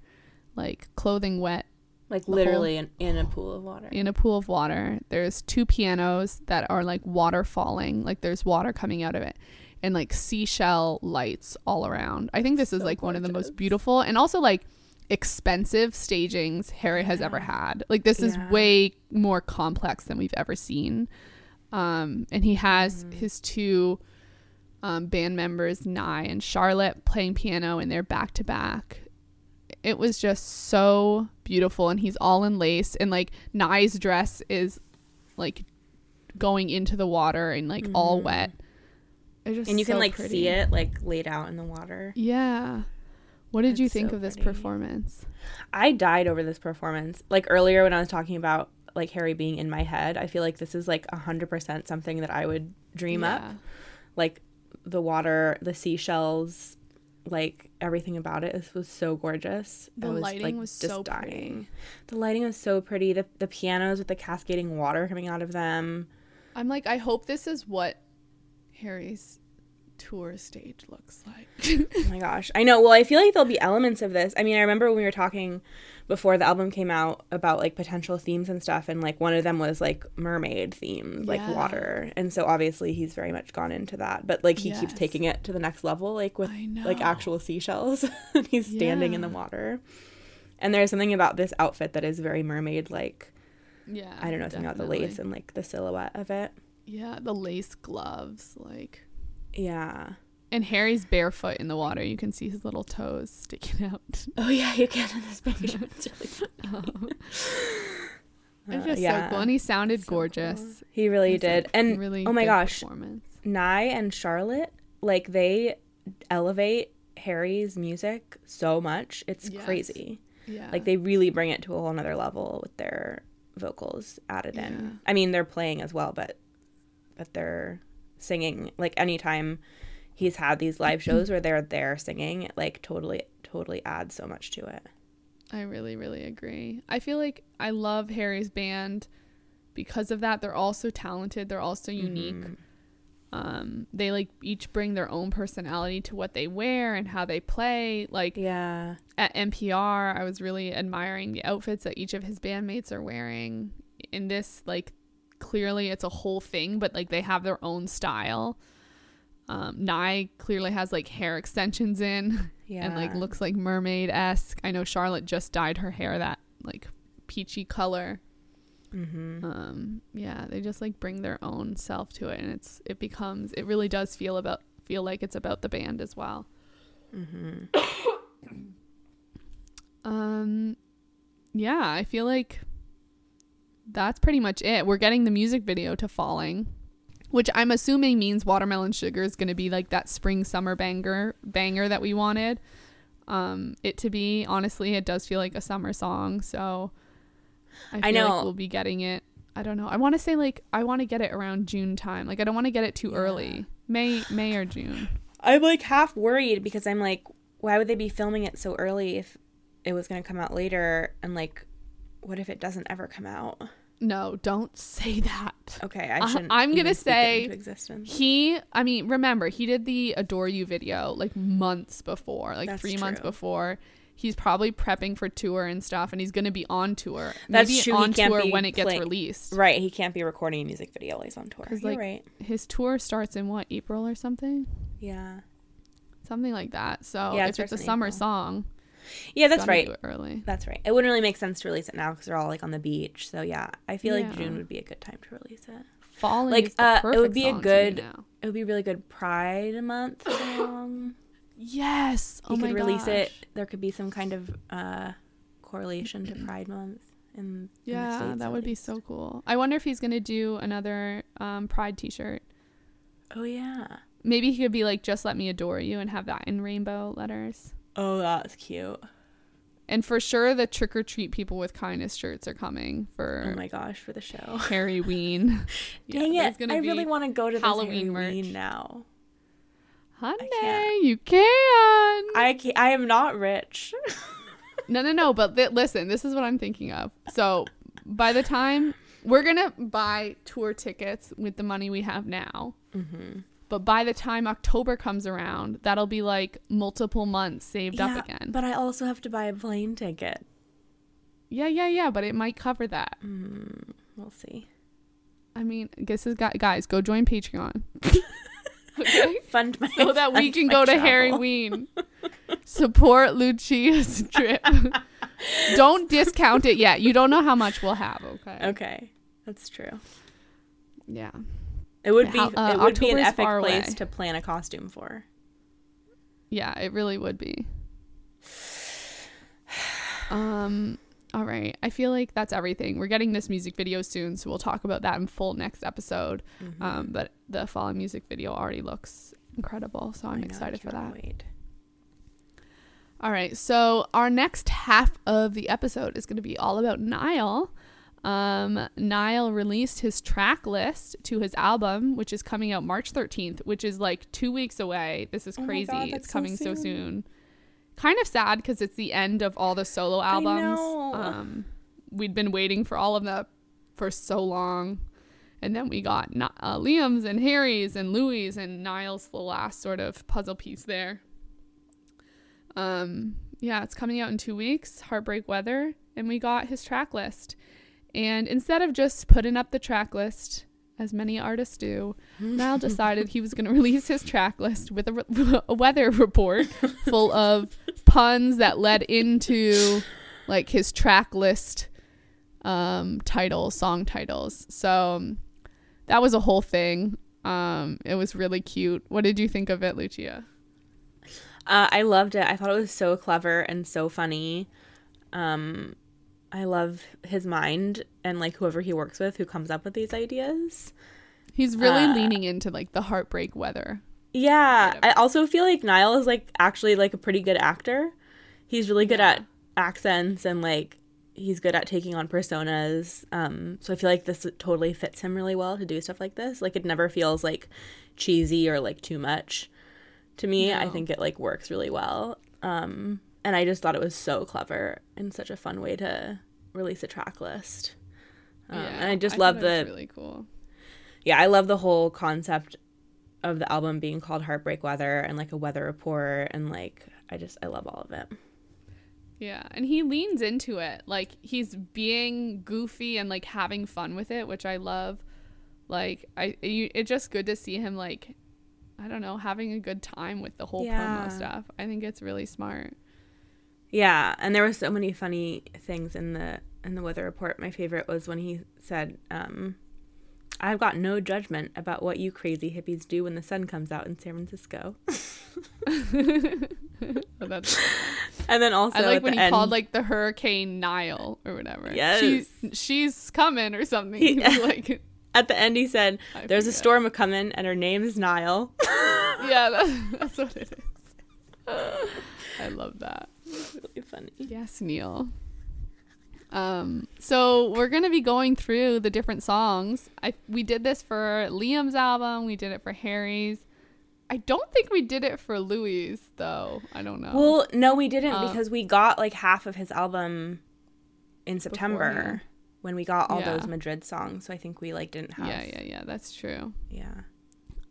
like clothing wet Like whole- literally in, in a pool of water. in a pool of water. There's two pianos that are like water falling, like there's water coming out of it, and like seashell lights all around. I think this is So like one of the most beautiful and also like expensive stagings Harry has ever had. Like this is way more complex than we've ever seen. Um, and he has Mhm. his two um, band members, Ny and Charlotte, playing piano, and they're back to back it was just so beautiful and he's all in lace and like Ny's dress is like going into the water and like all Mhm. wet. Just and you can like pretty. see it like laid out in the water. Yeah. What did you think so of this pretty. performance? I died over this performance. Like earlier when I was talking about like Harry being in my head, I feel like this is like 100% something that I would dream up. Like the water, the seashells, like everything about it is- was so gorgeous. The was, lighting like, was just so dying. pretty. The lighting was so pretty. The the pianos with the cascading water coming out of them. I'm like I hope this is what Harry's tour stage looks like. Oh my gosh. I know. Well, I feel like there'll be elements of this. I mean, I remember when we were talking before the album came out about like potential themes and stuff and like one of them was like mermaid themed, like Yeah. water. And so obviously he's very much gone into that, but like he keeps taking it to the next level like with like actual seashells. <laughs> he's standing in the water. And there's something about this outfit that is very mermaid like. yeah. I don't know, something about the lace and like the silhouette of it. Yeah, the lace gloves like Yeah. and Harry's barefoot in the water. You can see his little toes sticking out. <laughs> Oh yeah, you can in this picture. It's really <laughs> Um, Uh, it's just yeah. so cool, and he sounded So gorgeous. cool. He really did. And really oh my gosh. Ny and Charlotte, like they elevate Harry's music so much. It's Yes. crazy. Yeah, Like they really bring it to a whole nother level with their vocals added Yeah. in. I mean, they're playing as well, but but they're singing. Like anytime he's had these live shows where they're there singing, it like totally totally adds so much to it. I really, really agree. I feel like I love Harry's band because of that. They're all so talented. They're all so unique. Mhm. Um, they like each bring their own personality to what they wear and how they play. Like Yeah. at NPR, I was really admiring the outfits that each of his bandmates are wearing. In this, like, clearly it's a whole thing, but like they have their own style. Um, Ny clearly has like hair extensions in Yeah. <laughs> and like looks like mermaid esque. I know Charlotte just dyed her hair that like peachy color. Mhm. Um, yeah, they just like bring their own self to it, and it's it becomes it really does feel about feel like it's about the band as well. Mhm. <coughs> Um, yeah, I feel like that's pretty much it. We're getting the music video to Falling, which I'm assuming means Watermelon Sugar is going to be like that spring summer banger banger that we wanted um it to be. Honestly, it does feel like a summer song, so I, I know. like we'll be getting it. I don't know. I want to say like I want to get it around June time. Like I don't want to get it too Yeah. early. May May or June. I'm like half worried because I'm like, why would they be filming it so early if it was going to come out later? And like, what if it doesn't ever come out? No, don't say that. Okay, I Uh, shouldn't. I'm gonna even speak it say. He, I mean, remember, he did the Adore You video like months before, like That's three months before. He's probably prepping for tour and stuff, and he's going to be on tour. That's Maybe true, on tour when it gets play- released. Right, he can't be recording a music video while he's on tour. 'Cause, You're like, right. His tour starts in what, April or something? Yeah. Something like that. So Yeah, if it's a summer April. song, Yeah, that's right. do it early. That's right. It wouldn't really make sense to release it now because they're all like on the beach. So yeah, I feel like June would be a good time to release it. Falling Like, uh, it would be a song to do good- It would be really good Pride Month song. Yes. Oh you my could release it. There could be some kind of uh, correlation to Pride Month. In, in Yeah, States, that at would be so cool. I wonder if he's gonna do another um, Pride T-shirt. Oh yeah. Maybe he could be like, "Just let me adore you," and have that in rainbow letters. Oh, that's cute. And for sure, the trick or treat people with kindness shirts are coming for. Oh my gosh, for the show. <laughs> Harryween. <laughs> Yeah, Dang there's it! I really want to go to Halloween merch. now. Honey, you can. I can I am not rich. <laughs> No, no, no. But th- listen, this is what I'm thinking of. So by the time we're gonna buy tour tickets with the money we have now, mm-hmm. But by the time October comes around, that'll be like multiple months saved up again. but I also have to buy a plane ticket. yeah, yeah, yeah. But it might cover that. Mm, we'll see. I mean, guess guy, guys, go join Patreon. <laughs> okay. Fund my So that we can go to travel. Harry <laughs> Ween. Support Lucia's <laughs> trip. Don't discount it yet. You don't know how much we'll have, okay? Okay, that's true. Yeah. It would be uh, it would be an epic place away. to plan a costume for. Yeah, it really would be. <sighs> Um all right. I feel like that's everything. We're getting this music video soon, so we'll talk about that in full next episode. Mm-hmm. Um but the fall music video already looks incredible, so I'm know, excited for that. Wait. All right. So our next half of the episode is going to be all about Niall. Um, Niall released his track list to his album, which is coming out March 13th, which is like two weeks away. This is Oh crazy. God, it's that's so coming so soon. soon. Kind of sad because it's the end of all the solo albums. Um, we'd been waiting for all of that for so long. And then we got uh, Liam's and Harry's and Louis and Niall's the last sort of puzzle piece there. Um, yeah, it's coming out in two weeks, Heartbreak Weather, and we got his track list. And instead of just putting up the track list, as many artists do, Niall <laughs> decided he was going <laughs> to release his track list with a, re- <laughs> a weather report full of puns that led into like his track list um, titles, song titles. So um, that was a whole thing. Um, it was really cute. What did you think of it, Lucia? Uh, I loved it. I thought it was so clever and so funny. Um, I love his mind and like whoever he works with who comes up with these ideas. He's really Uh, leaning into like the heartbreak weather. Yeah. I also feel like Niall is like actually like a pretty good actor. He's really good Yeah. at accents and like he's good at taking on personas. Um, so I feel like this totally fits him really well to do stuff like this. Like it never feels like cheesy or like too much to me. I think it like works really well. Um, and I just thought it was so clever and such a fun way to release a track list. Um, and I just thought love the really cool. yeah, I love the whole concept of the album being called Heartbreak Weather and like a weather report and like I just I love all of it. Yeah, and he leans into it. Like he's being goofy and like having fun with it, which I love. Like I you, it's just good to see him like I don't know, having a good time with the whole Yeah. promo stuff. I think it's really smart. Yeah, and there were so many funny things in the in the weather report. My favorite was when he said, um, "I've got no judgment about what you crazy hippies do when the sun comes out in San Francisco." <laughs> That's <laughs> and then also I like when he end, called like the hurricane Niall or whatever. Yes. She's she's coming or something. He- <laughs> like at the end he said, I "There's a storm a coming, and her name is Niall." Yeah, that, that's what it is. I love that. Really funny. Yes, Neil. Um, so we're gonna be going through the different songs. I we did this for Liam's album. We did it for Harry's. I don't think we did it for Louis though. I don't know. Well, no, we didn't Uh, because we got like half of his album in September Beforehand. when we got all Yeah. those Madrid songs. So I think we like didn't have. yeah, yeah, yeah. That's true. yeah.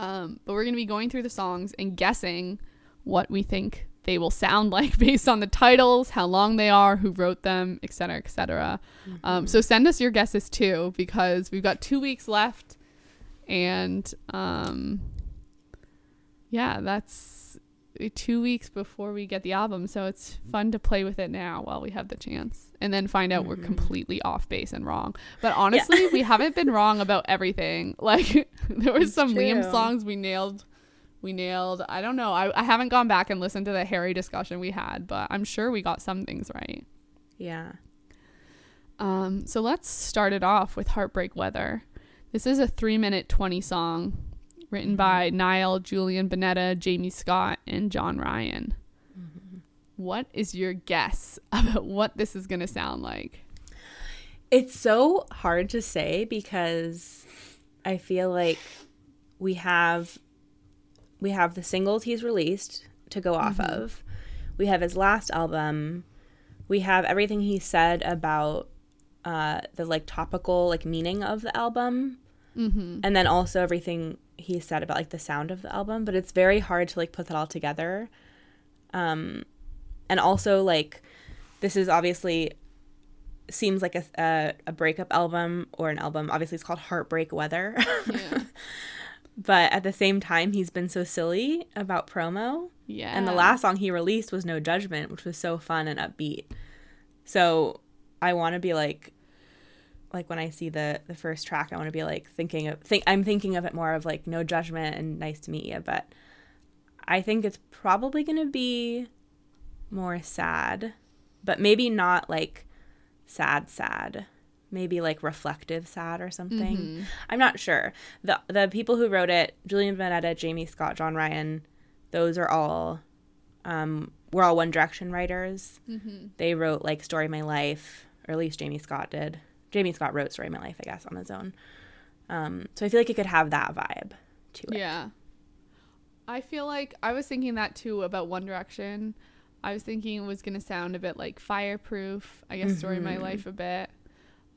Um, but we're gonna be going through the songs and guessing what we think they will sound <laughs> like based on the titles, how long they are, who wrote them, etc., etc. Um, so send us your guesses too because we've got two weeks left, and um, yeah, that's two weeks before we get the album, so it's fun to play with it now while we have the chance, and then find out we're Mhm. completely off base and wrong. But honestly, we haven't been wrong about everything. <laughs> Like <laughs> there were some Liam songs we nailed. We nailed. I don't know. I, I haven't gone back and listened to the Harry discussion we had, but I'm sure we got some things right. Yeah. Um, so let's start it off with Heartbreak Weather. This is a three minute 20 song written by Niall, Julian Bunetta, Jamie Scott, and John Ryan. What is your guess <laughs> about what this is going to sound like? It's so hard to say because I feel like we have we have the singles he's released to go off of. We have his last album. We have everything he said about uh, the like topical like meaning of the album, Mm-hmm. and then also everything he said about like the sound of the album. But it's very hard to like put that all together. Um, and also like this is obviously seems like a, a a breakup album or an album. Obviously, it's called Heartbreak Weather. Yeah. <laughs> but at the same time, he's been so silly about promo. yeah. And the last song he released was No Judgment, which was so fun and upbeat. So I want to be like, like when I see the the first track, I want to be like thinking of think I'm thinking of it more of like No Judgment and Nice to Meet You. But I think it's probably gonna be more sad, but maybe not like sad sad. Maybe like reflective sad or something. Mhm. I'm not sure. the The people who wrote it, Julian Bunetta, Jamie Scott, John Ryan, those are all, um, we're all One Direction writers. Mhm. They wrote like Story of My Life, or at least Jamie Scott did. Jamie Scott wrote Story of My Life, I guess, on his own. Um, so I feel like it could have that vibe to it. Yeah. I feel like I was thinking that too about One Direction. I was thinking it was going to sound a bit like Fireproof, I guess Story of My Mhm. Life a bit.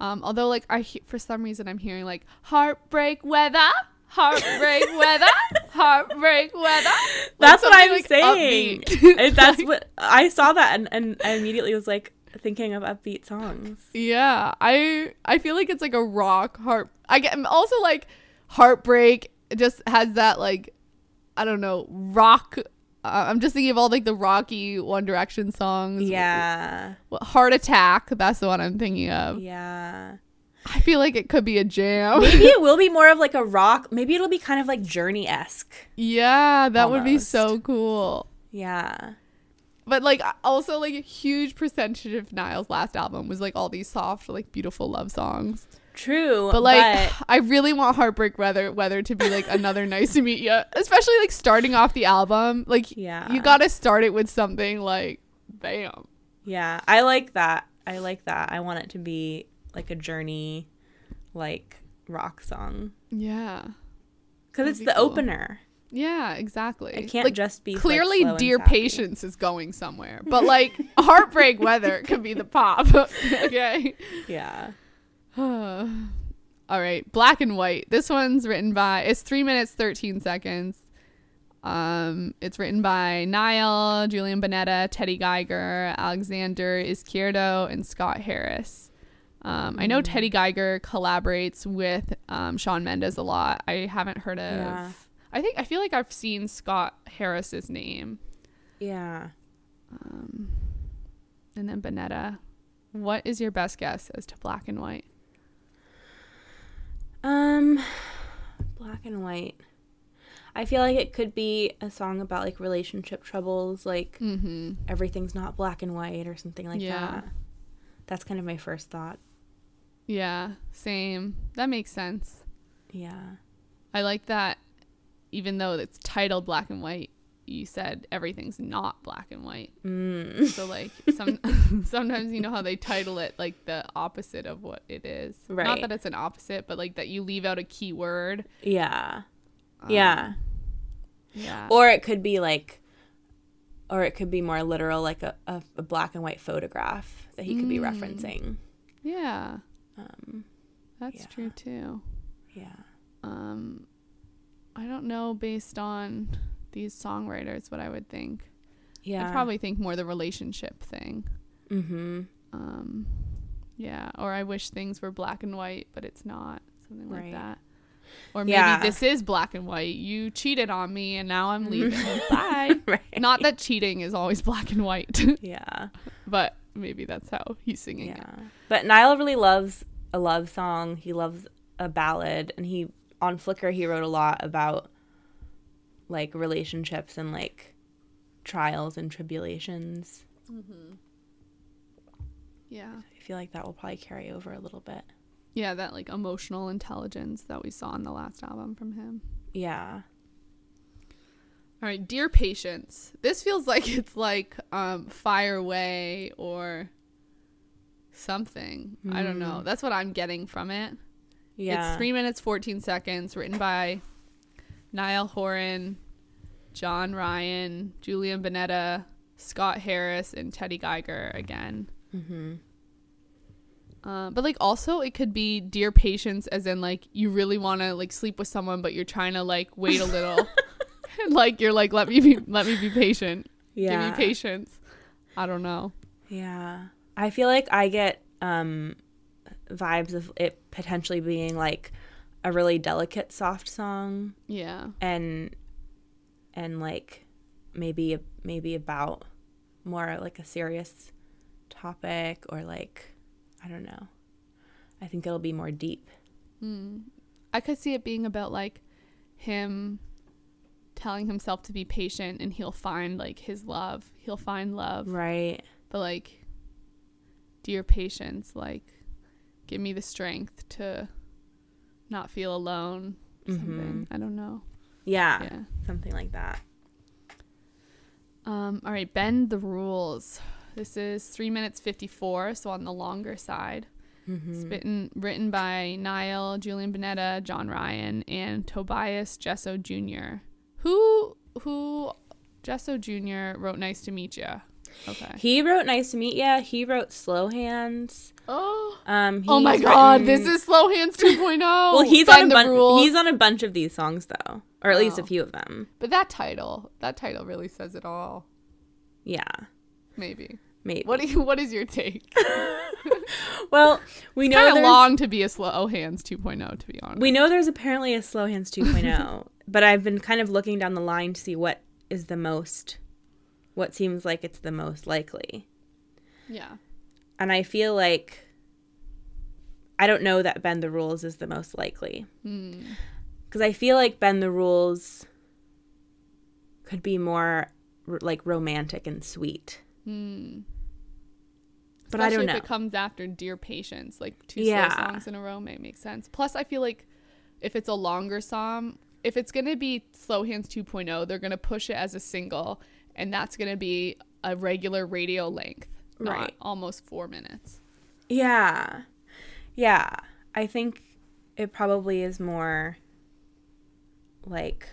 Um, although like I he- for some reason I'm hearing like heartbreak weather, heartbreak <laughs> weather, heartbreak weather. Like That's what I'm like, saying. <laughs> that's what I saw that and, and I immediately was like thinking of upbeat songs. Yeah, I I feel like it's like a rock heart. I get I'm also like heartbreak it just has that like I don't know rock. Uh, I'm just thinking of all like the rocky One Direction songs. Yeah. Well, Heart Attack. That's the one I'm thinking of. Yeah. I feel like it could be a jam. Maybe it <laughs> will be more of like a rock. Maybe it'll be kind of like Journey esque. yeah, that would be so cool. Yeah. But like also like a huge percentage of Niall's last album was like all these soft like beautiful love songs. True. But like, <sighs> I really want Heartbreak Weather Weather to be like another <laughs> nice to meet you, especially like starting off the album. Like, Yeah. you gotta start it with something like, bam. yeah, I like that. I like that. I want it to be like a Journey, like rock song Yeah, because it's be the cool. opener. yeah, exactly. It can't like, just be clearly, and Dear. Patience is going somewhere, but like Heartbreak Weather could be the pop. <laughs> okay. <laughs> Yeah. <sighs> All right, Black and White. This one's written by. It's three minutes thirteen seconds. Um, it's written by Niall, Julian Bunetta, Teddy Geiger, Alexander Izquierdo, and Scott Harris. Um, I know Teddy Geiger collaborates with um, Shawn Mendes a lot. I haven't heard of. Yeah. I think I feel like I've seen Scott Harris's name, Yeah. um, and then Bunetta. What is your best guess as to Black and White? Um, <sighs> black and white. I feel like it could be a song about like relationship troubles, like Mm-hmm. everything's not black and white or something like Yeah. that. That's kind of my first thought. Yeah, same. That makes sense. Yeah. I like that even though it's titled black and white, you said everything's not black and white. Mm. So like <laughs> some sometimes you know how they title it like the opposite of what it is. Right. Not that it's an opposite, but like that you leave out a key word. Yeah. Um, Yeah. Yeah. Or it could be like, or it could be more literal, like a, a, a black and white photograph that he could be Mm. referencing. yeah. Um, That's Yeah. true too. yeah. Um I don't know based on these songwriters what I would think. Yeah. I probably think more the relationship thing. Mm-hmm. um yeah or i wish things were black and white but it's not something like Right. that Or maybe Yeah. this is black and white. You cheated on me and now I'm leaving. <laughs> Bye. <laughs> Right. Not that cheating is always <laughs> black and white, Yeah. but maybe that's how he's singing it. Yeah. But Niall really loves a love song. He loves a ballad and he on Flicker he wrote a lot about like relationships and like trials and tribulations. Yeah. I feel like that will probably carry over a little bit. Yeah, that like emotional intelligence that we saw in the last album from him. Yeah. All right, Dear Patience. This feels <laughs> like it's like um Fire Away or something. I don't know. That's what I'm getting from it. Yeah. It's 3 minutes 14 seconds, written by Niall Horan, John Ryan, Julian Bunetta, Scott Harris, and Teddy Geiger again. mm-hmm. Uh, but like also it could be dear patience as in like you really want to like sleep with someone but you're trying to like wait a little <laughs> <laughs> like you're like let me be let me be patient Yeah. give me patience i don't know Yeah. I feel like I get um vibes of it potentially being like a really delicate soft song yeah and and like maybe maybe about more like a serious topic or like I don't know. I think it'll be more deep. Hmm. i could see it being about like him telling himself to be patient and he'll find like his love he'll find love Right. but like dear patience like give me the strength to not feel alone or something i don't know Yeah. yeah Something like that. Um, all right, bend the rules. This is three minutes fifty four, so on the longer side. It's written, written by Niall, Julian Bunetta, John Ryan, and Tobias Jesso Jr. Who who Jesso Jr. wrote "Nice to Meet You." Okay. He wrote Nice to Meet Ya. He wrote Slow Hands. Oh. Um Oh my he's God! written- This is Slow Hands <laughs> 2.0. Well, he's Bend on a the bunch he's on a bunch of these songs though. Or at least a Oh. few of them. But that title, that title really says it all. Yeah. Maybe. Maybe. What do you, What is your take? <laughs> well, we know Kind of long to be a Slow Hands 2.0, to be honest. We know there's apparently a Slow Hands 2.0, <laughs> but I've been kind of looking down the line to see what is the most, what seems like it's the most likely. yeah. And I feel like, I don't know that Bend the Rules is the most likely. Hmm. Because I feel like Bend the Rules could be more like romantic and sweet. Hmm. But I don't know. If it comes after Dear Patience, like two Yeah. slow songs in a row may make sense. Plus, I feel like if it's a longer song, if it's gonna be Slow Hands 2.0, they're gonna push it as a single, and that's gonna be a regular radio length, not Right. almost four minutes. Yeah. Yeah. I think it probably is more like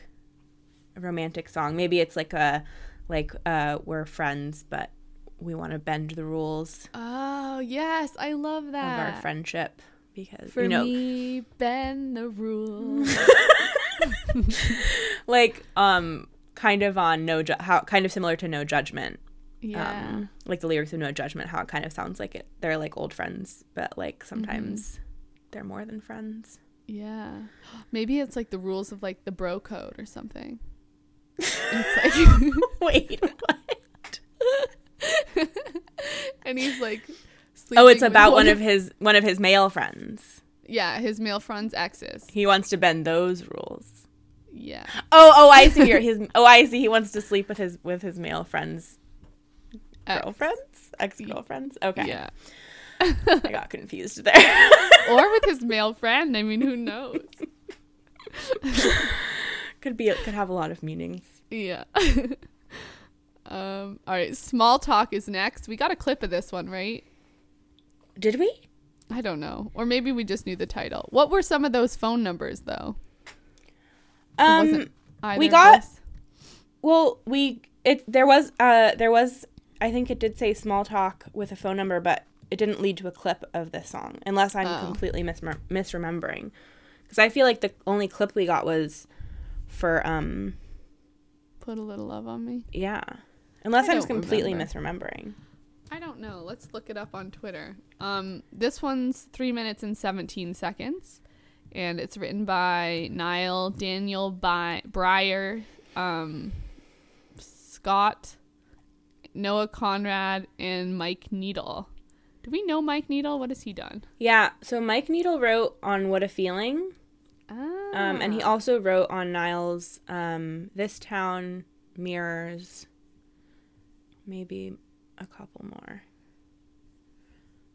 a romantic song. Maybe it's like a like uh we're friends but we want to bend the rules Oh yes, I love of that. our friendship because For you know me, bend the rules. <laughs> like um kind of on no ju- how kind of similar to no judgment. yeah. Um like the lyrics of no judgment how it kind of sounds like it they're like old friends but like sometimes they're more than friends. Yeah. <gasps> Maybe it's like the rules of like the bro code or something. it's <laughs> like <laughs> Wait. What? <laughs> and he's like Oh, it's about one of his one of his male friends. yeah, his male friend's exes. He wants to bend those rules. Yeah. Oh, oh, I see. Here, his oh, I see. He wants to sleep with his with his male friends' Ex. girlfriends, ex girlfriends. Okay, Yeah. I got confused there. <laughs> or with his male friend. I mean, who knows? <laughs> could be could have a lot of meanings. Yeah. <laughs> um all right, small talk is next. We got a clip of this one, right? Did we? I don't know. Or maybe we just knew the title. What were some of those phone numbers though? Um. we got-? Well, we it there was uh there was I think it did say small talk with a phone number, but it didn't lead to a clip of this song, unless I'm Oh. completely misrem- misremembering. Because I feel like the only clip we got was for um Put a little love on me. yeah, unless I I'm just completely remember. misremembering. I don't know. Let's look it up on Twitter. Um, this one's three minutes and 17 seconds. And it's written by Niall Daniel by Bryer, um, Scott, Noah Conrad, and Mike Needle. Do we know Mike Needle? What has he done? Yeah. So Mike Needle wrote on What a Feeling, Ah, um, and he also wrote on Niall's um, This Town Mirrors. Maybe a couple more.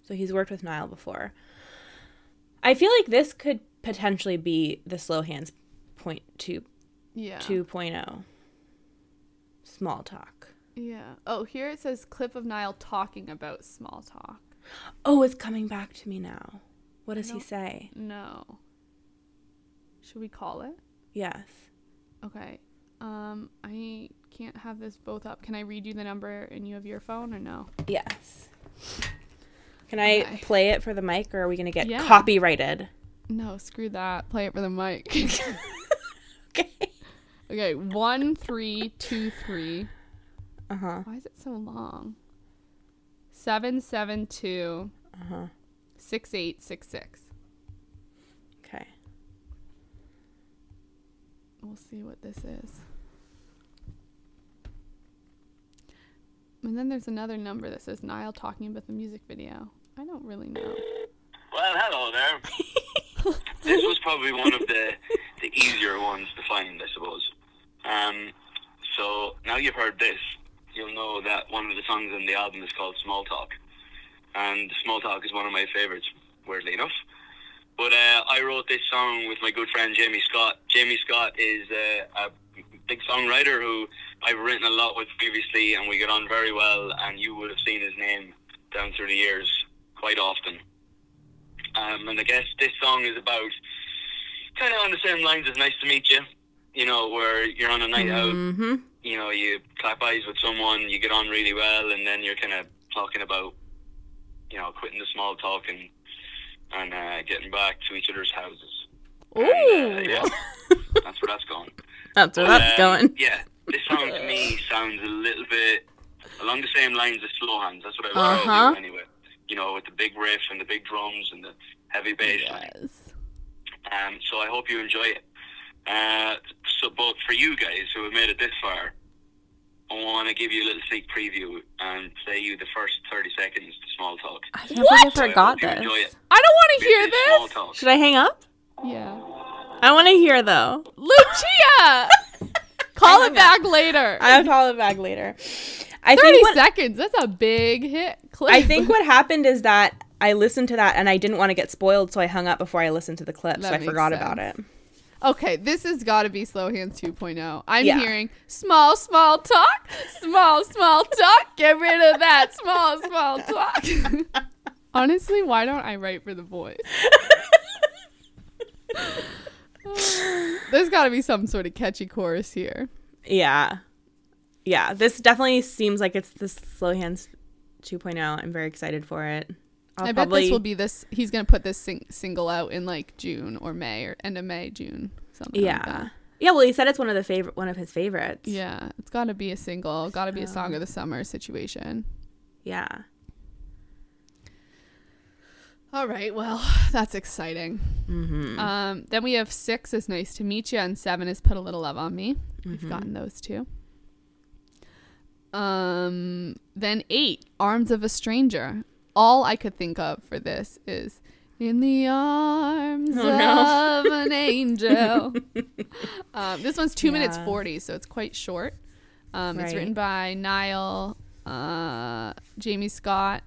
So he's worked with Niall before. I feel like this could potentially be the slow hands point two yeah, 2.0 small talk. yeah. Oh, here it says clip of Niall talking about small talk. Oh, it's coming back to me now. What does he say? No. Should we call it? Yes. Okay. Um, I can't have this both up. Can I read you the number and you have your phone or no? Yes. Can I play it for the mic or are we going to get Yeah. copyrighted? No, screw that. Play it for the mic. <laughs> <laughs> Okay. okay, one three two three. Uh huh. Why is it so long? Seven seven two Uh huh. six eight six six. Okay. We'll see what this is. And then there's another number that says Niall talking about the music video. I don't really know. Well, hello there. <laughs> this was probably one of the the easier ones to find, I suppose. Um, so now you've heard this, you'll know that one of the songs on the album is called Small Talk, and Small Talk is one of my favorites, weirdly enough. But uh, I wrote this song with my good friend Jamie Scott. Jamie Scott is uh, a big songwriter who I've written a lot with previously, and we get on very well. And you would have seen his name down through the years quite often. Um, and I guess this song is about kind of on the same lines as "Nice to Meet You." You know, where you're on a night out, Mm-hmm. you know, you clap eyes with someone, you get on really well, and then you're kind of talking about, you know, quitting the small talk and and uh, getting back to each other's houses. And, uh, yeah, <laughs> that's where that's going. That's where But, that's um, going. Yeah, this song to me sounds a little bit along the same lines as Slow Hands. That's what I was Uh-huh. anyway. You know, with the big riff and the big drums and the heavy bass. Yes. Um, so I hope you enjoy it. Uh, so, but for you guys who have made it this far, I want to give you a little sneak preview and play you the first 30 seconds to small talk. I can't believe I So I forgot hope enjoy this. it. I don't want to hear is small this. talk. Should I hang up? Yeah. I want to hear though. Lucia! <laughs> Call it back later. I'll call it back later. I 30 think what, seconds. That's a big hit clip. I think what happened is that I listened to that and I didn't want to get spoiled, so I hung up before I listened to the clip, That so I forgot about it. Okay, this has got to be Slow Hands 2.0. I'm Yeah. hearing small, small talk, small, small talk. Get rid of that small, small talk. <laughs> Honestly, why don't I write for the voice? <laughs> <laughs> There's got to be some sort of catchy chorus here. Yeah. Yeah, this definitely seems like it's the Slow Hands 2.0. I'm very excited for it. I'll i bet probably, this will be this. He's gonna put this sing- single out in like June or May or end of May, June, something. like Yeah. that. yeah, well, he said it's one of the favorite one of his favorites. Yeah, it's got to be a single. Got to be a song of the summer situation. Yeah. All right, well, <sighs> that's exciting. Mm-hmm. Um, then we have six is nice to meet you, and seven is put a little love on me. We've gotten those two. Um, then eight, arms of a stranger. All I could think of for this is in the arms Oh, no. of an <laughs> angel. <laughs> um, this one's two minutes forty, so it's quite short. Um, It's written by Niall, uh, Jamie Scott,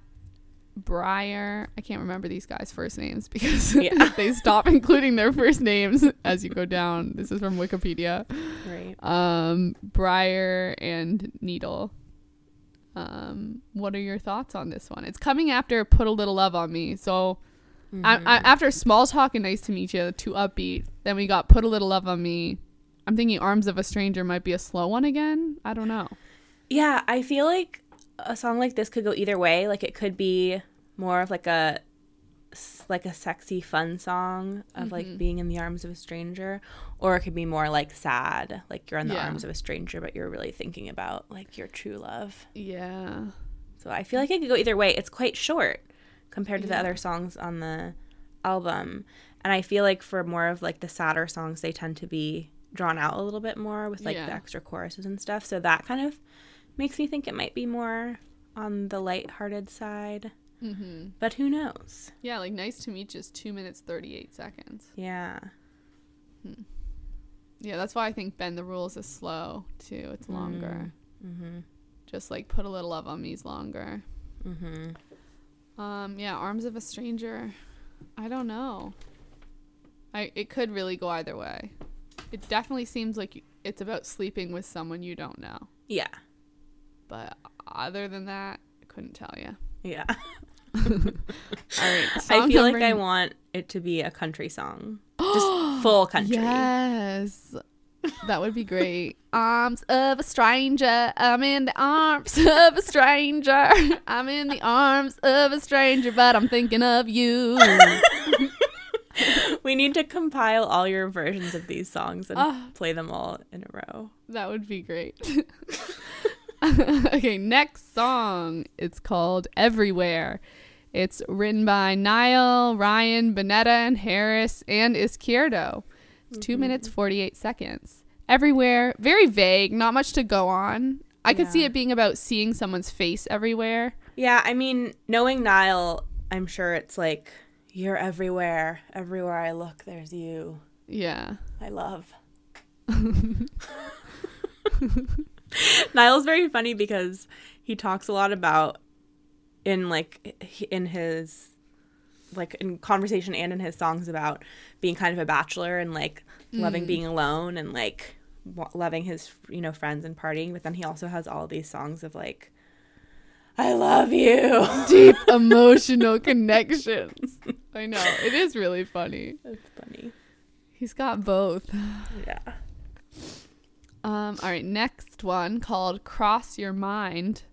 Bryer. I can't remember these guys' first names <laughs> because Yeah. <laughs> they stop including their first names as you go down. This is from Wikipedia. Right. Um, Bryer and Needle. Um, what are your thoughts on this one? It's coming after "Put a Little Love on Me," so I, I, after "Small Talk" and "Nice to Meet You," two upbeat. Then we got "Put a Little Love on Me." I'm thinking "Arms of a Stranger" might be a slow one again. I don't know. Yeah, I feel like a song like this could go either way. Like it could be more of like a like a sexy fun song of Mm-hmm. like being in the arms of a stranger or it could be more like sad, like you're in the Yeah. arms of a stranger but you're really thinking about like your true love. Yeah. So I feel like it could go either way. It's quite short compared to the other songs on the album. And I feel like for more of like the sadder songs, they tend to be drawn out a little bit more with like Yeah. the extra choruses and stuff. So that kind of makes me think it might be more on the lighthearted side. Mm-hmm. But who knows? Yeah, like Nice to Meet just two minutes thirty eight seconds. Yeah. Yeah, that's why I think Bend the Rules is slow too. It's longer. Mm-hmm. Just like put a little of on me's longer. Mm-hmm. Um, yeah, Arms of a Stranger. I don't know. I it could really go either way. It definitely seems like it's about sleeping with someone you don't know. Yeah. But other than that, I couldn't tell you. Yeah. <laughs> <laughs> All right, I feel like I want it to be a country song. <gasps> Just full country. Yes. That would be great. <laughs> arms of a stranger. I'm in the arms of a stranger. I'm in the arms of a stranger, but I'm thinking of you. We need to compile all your versions of these songs and Ah. play them all in a row. That would be great. <laughs> okay, next song. It's called Everywhere. It's written by Niall, Ryan, Bunetta, and Harris, and Izquierdo. It's 2 mm-hmm. minutes 48 seconds. Everywhere, very vague, not much to go on. I could see it being about seeing someone's face everywhere. Yeah, I mean, knowing Niall, I'm sure it's like, you're everywhere. Everywhere I look, there's you. Yeah. I love. <laughs> <laughs> <laughs> Niall's very funny because he talks a lot about in like in his like in conversation and in his songs about being kind of a bachelor and like loving mm. being alone and like wa- loving his you know friends and partying but then he also has all these songs of like I love you. <laughs> Deep <laughs> emotional connections. I know. It is really funny. It's funny. He's got both. <sighs> Yeah. Um, all right, next one called Cross Your Mind.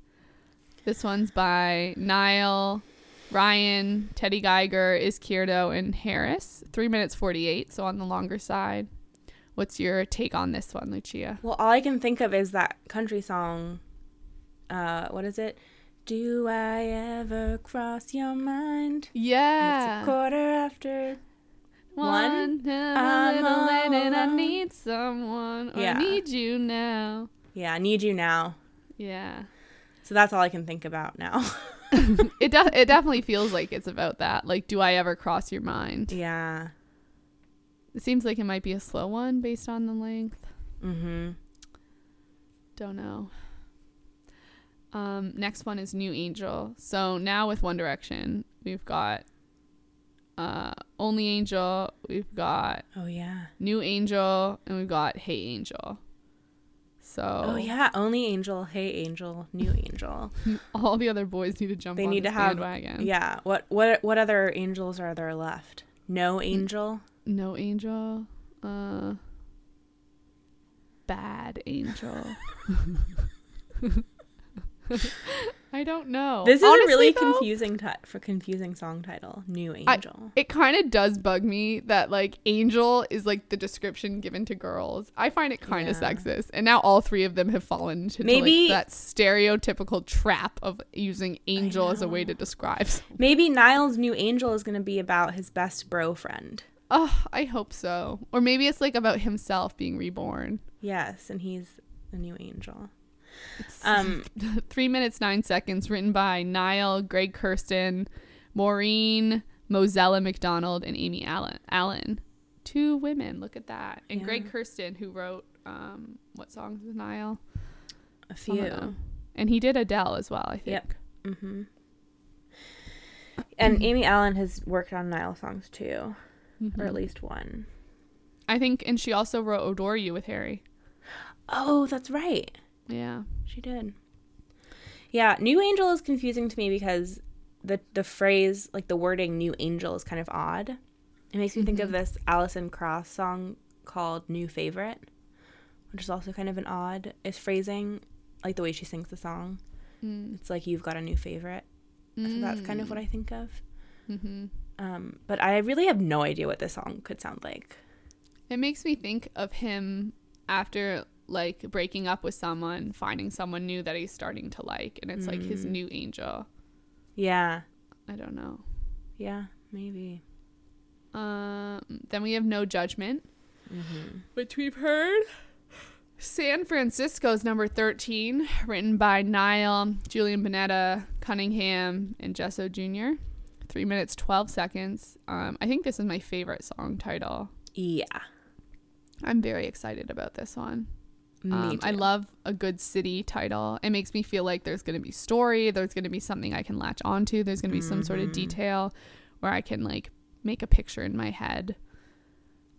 This one's by Niall, Ryan, Teddy Geiger, Izquierdo, and Harris. Three minutes 48, so on the longer side. What's your take on this one, Lucia? Well, all I can think of is that country song. Uh, what is it? Do I ever cross your mind? Yeah. It's a quarter after. One, I'm a little late and I need someone. Or Yeah. I need you now. Yeah, I need you now. Yeah. So that's all I can think about now. <laughs> It, de- it definitely feels like it's about that. Like, do I ever cross your mind? yeah. It seems like it might be a slow one based on the length. Mm-hmm. Don't know. Um, next one is New Angel. So now with One Direction, we've got uh, Only Angel, we've got Oh yeah. New Angel, and we've got Hey Angel. So Oh yeah. Only Angel. Hey Angel. New Angel. <laughs> all the other boys need to jump They on need to have. bandwagon. Yeah. What what what other angels are there left? No angel. No Angel. Uh, bad Angel. <laughs> <laughs> I don't know. This is a really though, confusing ti- for confusing song title. New I- Angel. it kind of does bug me that like angel is like the description given to girls. I find it kind of Yeah. sexist, and now all three of them have fallen into Maybe- like, that stereotypical trap of using angel as a way to describe. someone. Maybe Niall's new angel is going to be about his best bro friend. Oh, I hope so. Or maybe it's like about himself being reborn. Yes, and he's a new angel. Um, <laughs> three minutes nine seconds. Written by Niall, Greg Kurstin, Maureen, Mozella McDonald, and Amy Allen. Allen, two women. Look at that. And Greg Kurstin, who wrote um, what songs with Niall? a few. And he did Adele as well. I think. Yep. Mm-hmm. And Amy Allen has worked on Niall songs too, Mm-hmm. or at least one. I think, and she also wrote "Adore You" with Harry. Oh, that's right. Yeah. She did. Yeah, New Angel is confusing to me because the the phrase, like the wording New Angel is kind of odd. It makes me think of this Alison Krauss song called New Favorite, which is also kind of an odd is phrasing, like the way she sings the song. Mm. It's like you've got a new favorite. So that's kind of what I think of. Mm-hmm. Um, but I really have no idea what this song could sound like. It makes me think of him after like breaking up with someone, finding someone new that he's starting to like, and it's like Mm. his new angel. Yeah, I don't know. yeah, maybe. Um, then we have No Judgment, Mm-hmm. which we've heard. San Francisco's number 13, written by Niall, Julian Bunetta, Cunningham, and Jesso Jr. Three minutes, 12 seconds. Um, I think this is my favorite song title. Yeah. I'm very excited about this one. Um, I love a good city title. It makes me feel like there's going to be story. There's going to be something I can latch onto. There's going to be some sort of detail where I can like make a picture in my head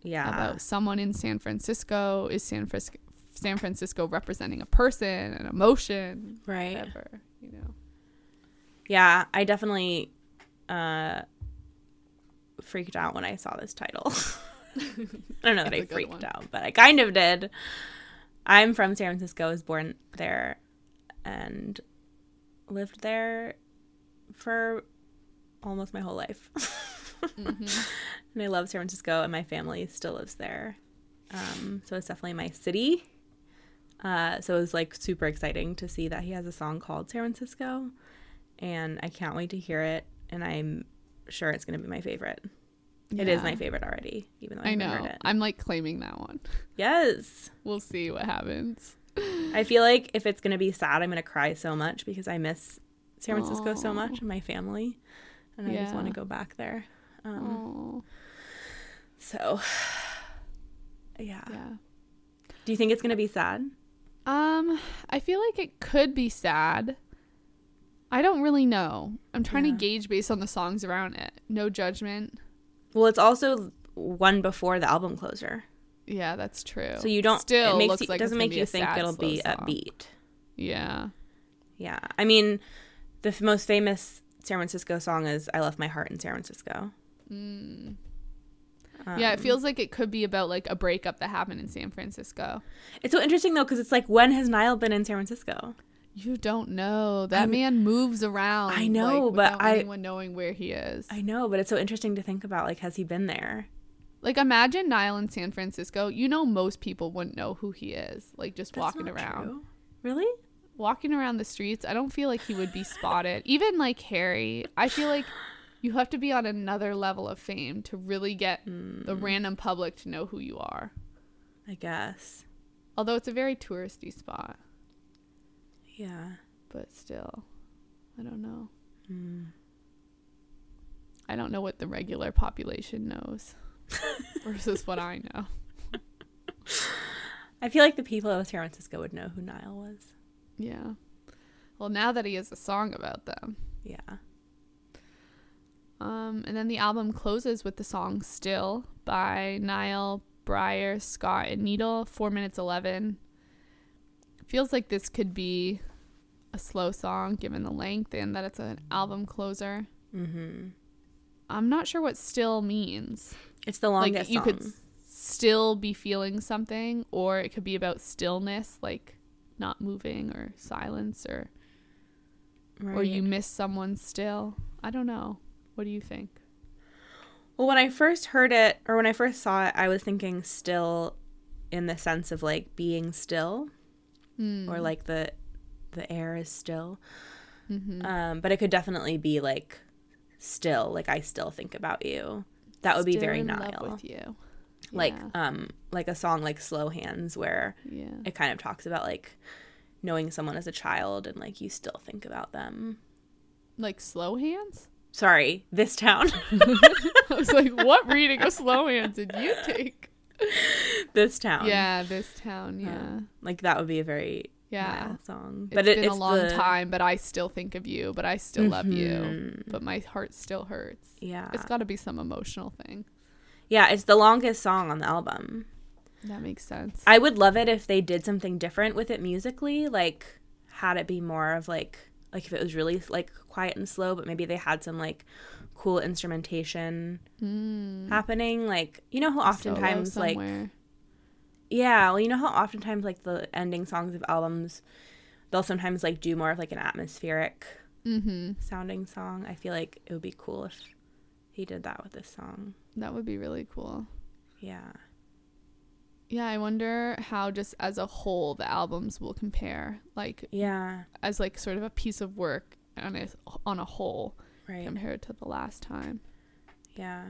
Yeah. about someone in San Francisco. Is San Francisco San Francisco representing a person, an emotion, right. whatever, you know? Yeah, I definitely uh freaked out when I saw this title. <laughs> I don't know that I freaked one. out, but I kind of did. I'm from San Francisco, I was born there and lived there for almost my whole life. <laughs> And I love San Francisco and my family still lives there. Um, so it's definitely my city. Uh, so it was like super exciting to see that he has a song called San Francisco and I can't wait to hear it. And I'm sure it's going to be my favorite. It is my favorite already, even though I, I know. heard it. I'm like claiming that one. <laughs> yes. We'll see what happens. I feel like if it's going to be sad, I'm going to cry so much because I miss San Francisco so much and my family. And I just want to go back there. Um, so, <sighs> yeah. yeah. Do you think it's going to be sad? Um, I feel like it could be sad. I don't really know. I'm trying Yeah. to gauge based on the songs around it. No judgment. Well, it's also one before the album closer. Yeah, that's true. So you don't, still it makes you, like doesn't make you think it'll be song. upbeat. Yeah. Yeah. I mean, the f- most famous San Francisco song is I Left My Heart in San Francisco. Mm. yeah, it Um, feels like it could be about like a breakup that happened in San Francisco. It's so interesting though, because it's like, when has Niall been in San Francisco? You don't know. That I'm- man moves around. I know, like, but without I- anyone knowing where he is. I know, but it's so interesting to think about. Like, has he been there? like imagine Niall in San Francisco. You know most people wouldn't know who he is. Like just That's walking around. true. Really? walking around the streets, I don't feel like he would be spotted. <laughs> Even like Harry, I feel like you have to be on another level of fame to really get Hmm. the random public to know who you are. I guess. Although it's a very touristy spot, Yeah. but still, I don't know. Hmm. I don't know what the regular population knows <laughs> versus what I know. <laughs> I feel like the people of San Francisco would know who Niall was. Yeah. Well, now that he has a song about them. Yeah. Um, and then the album closes with the song Still by Niall, Bryer, Scott, and Needle, 4 minutes 11. Feels like this could be a slow song given the length and that it's an album closer. Mm-hmm. I'm not sure what still means. It's the longest like you song. could still be feeling something or it could be about stillness like not moving or silence or or you miss someone still. I don't know. What do you think? Well, when I first heard it, or when I first saw it, I was thinking still in the sense of like being still, Hmm. or like the the air is still. Mm-hmm. Um, but it could definitely be like still, like I still think about you. That would be very with you. Like Yeah. um, like a song like Slow Hands, where Yeah. it kind of talks about like knowing someone as a child and like you still think about them. Like slow hands? Sorry, this town, <laughs> I was like, what reading of <laughs> slow hands did you take? <laughs> this town. Yeah, this town, yeah. like that would be a very Yeah. Song. It's but it's been it's a long the- time, but I still think of you, but I still love you. Mhm. But my heart still hurts. Yeah, It's got to be some emotional thing. yeah, it's the longest song on the album. That makes sense. I would love it if they did something different with it musically, like had it be more of like like if it was really like quiet and slow, but maybe they had some like cool instrumentation Mm. happening. Like you know how oftentimes like yeah, well you know how oftentimes like the ending songs of albums they'll sometimes like do more of like an atmospheric Mhm. sounding song. I feel like it would be cool if he did that with this song. That would be really cool. Yeah. Yeah, I wonder how just as a whole the albums will compare. Like Yeah. as like sort of a piece of work on a on a whole Right. compared to the last time. Yeah.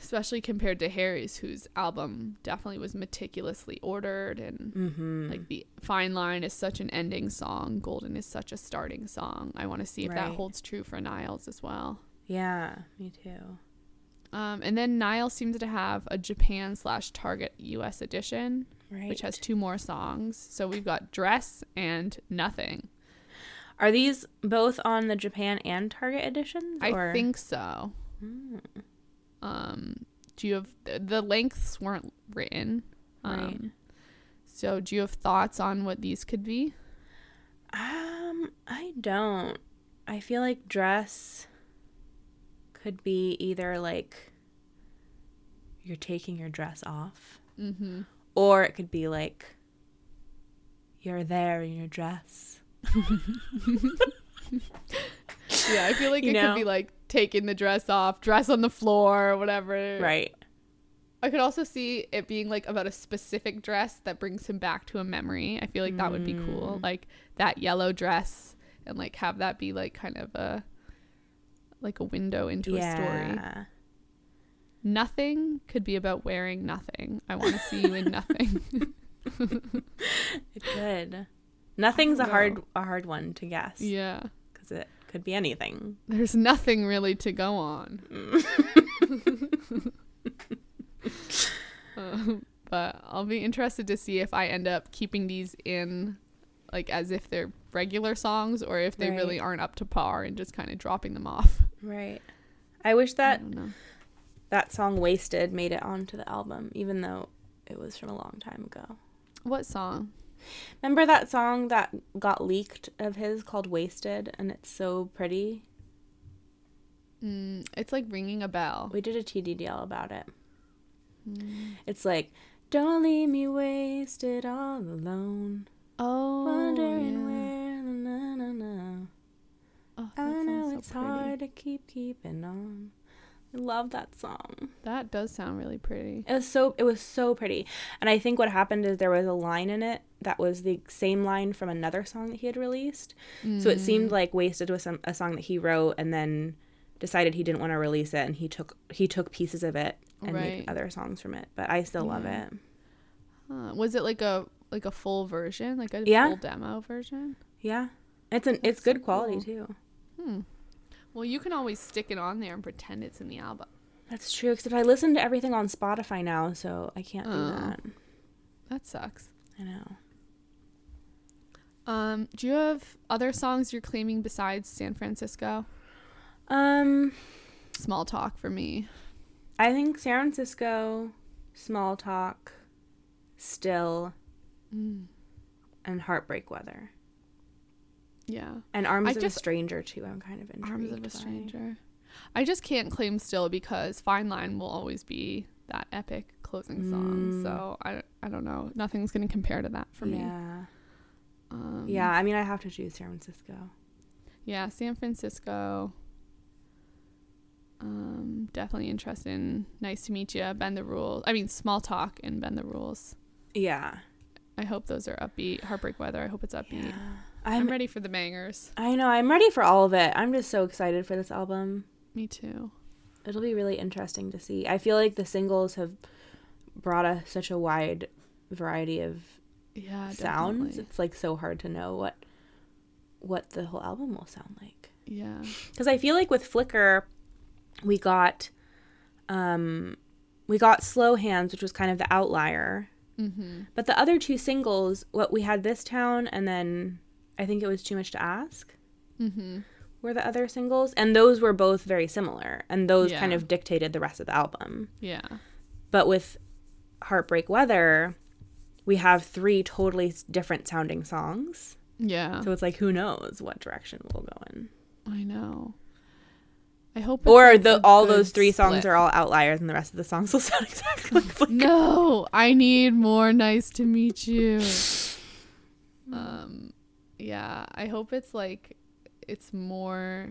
especially compared to Harry's, whose album definitely was meticulously ordered and Mm-hmm. like the Fine Line is such an ending song, Golden is such a starting song. I want to see if that holds true for Niall's as well. Yeah, me too. Um, and then Niles seems to have a Japan slash Target US edition, Right. which has two more songs. So we've got Dress and Nothing. Are these both on the Japan and Target editions? I think so. Hmm. Um, do you have the- the lengths weren't written? Um, Right. So do you have thoughts on what these could be? Um, I don't. I feel like dress could be either like you're taking your dress off, Mm-hmm. or it could be like you're there in your dress. Yeah, I feel like You it know? could be like taking the dress off, dress on the floor, or whatever. Right. I could also see it being like about a specific dress that brings him back to a memory. I feel like that would be cool. Mm. Like that yellow dress and like have that be like kind of a like a window into a story. Nothing could be about wearing nothing. I want to see you in nothing. <laughs> It could. Nothing's a hard a hard one to guess yeah. because it could be anything. There's nothing really to go on. <laughs> Um, but I'll be interested to see if I end up keeping these in like as if they're regular songs or if they really aren't up to par and just kind of dropping them off. Right. I wish that don't that song "Wasted" made it onto the album, even though it was from a long time ago. What song? Remember that song that got leaked of his called "Wasted" and it's so pretty. Mm, it's like ringing a bell. We did a TDDL about it. Mm. It's like, "Don't leave me wasted all alone, Oh, wondering yeah. where." Na, na, na. Oh, I know so it's pretty. hard to keep keeping on. I love that song. That does sound really pretty. It was so it was so pretty. And I think what happened is there was a line in it that was the same line from another song that he had released. So it seemed Mm. like Wasted was some, a song that he wrote and then decided he didn't want to release it and he took he took pieces of it and Right. made other songs from it. But I still love it. Huh. Was it like a like a full version, like a Yeah. full demo version? Yeah. It's an it's That's so good quality cool. too. Hmm. Well, you can always stick it on there and pretend it's in the album. That's true, except I listen to everything on Spotify now, so I can't do Oh. that. That sucks. I know. Um, do you have other songs you're claiming besides San Francisco? Um Small talk for me. I think San Francisco, Small Talk, Still, Mm. and Heartbreak Weather. Yeah. And Arms I of just- a Stranger too. I'm kind of intrigued. Arms of a by. Stranger. I just can't claim still because Fine Line will always be that epic closing song. Mm. So I, I don't know. Nothing's going to compare to that for me. Yeah. Um, Yeah. I mean, I have to choose San Francisco. Yeah, San Francisco. Um, definitely interested in Nice to Meet You, Bend the Rules. I mean, Small Talk and Bend the Rules. Yeah. I hope those are upbeat. Heartbreak Weather. I hope it's upbeat. I'm, I'm ready for the bangers. I know. I'm ready for all of it. I'm just so excited for this album. Me too. It'll be really interesting to see. I feel like the singles have brought us such a wide variety of Yeah, sounds. definitely. It's like so hard to know what what the whole album will sound like. Yeah. because I feel like with Flicker, we got, um, we got Slow Hands, which was kind of the outlier. Mm-hmm. But the other two singles, what we had this town, and then I think it was Too Much to Ask, Mm-hmm. were the other singles, and those were both very similar, and those kind of dictated the rest of the album. Yeah. But with Heartbreak Weather, we have three totally different sounding songs. Yeah. So it's like, who knows what direction we'll go in. I know. I hope. It's Or like the all those three songs are all outliers, and the rest of the songs <laughs> will sound exactly like. <laughs> No, I need more. Nice to meet you. Um, yeah, I hope it's like it's more.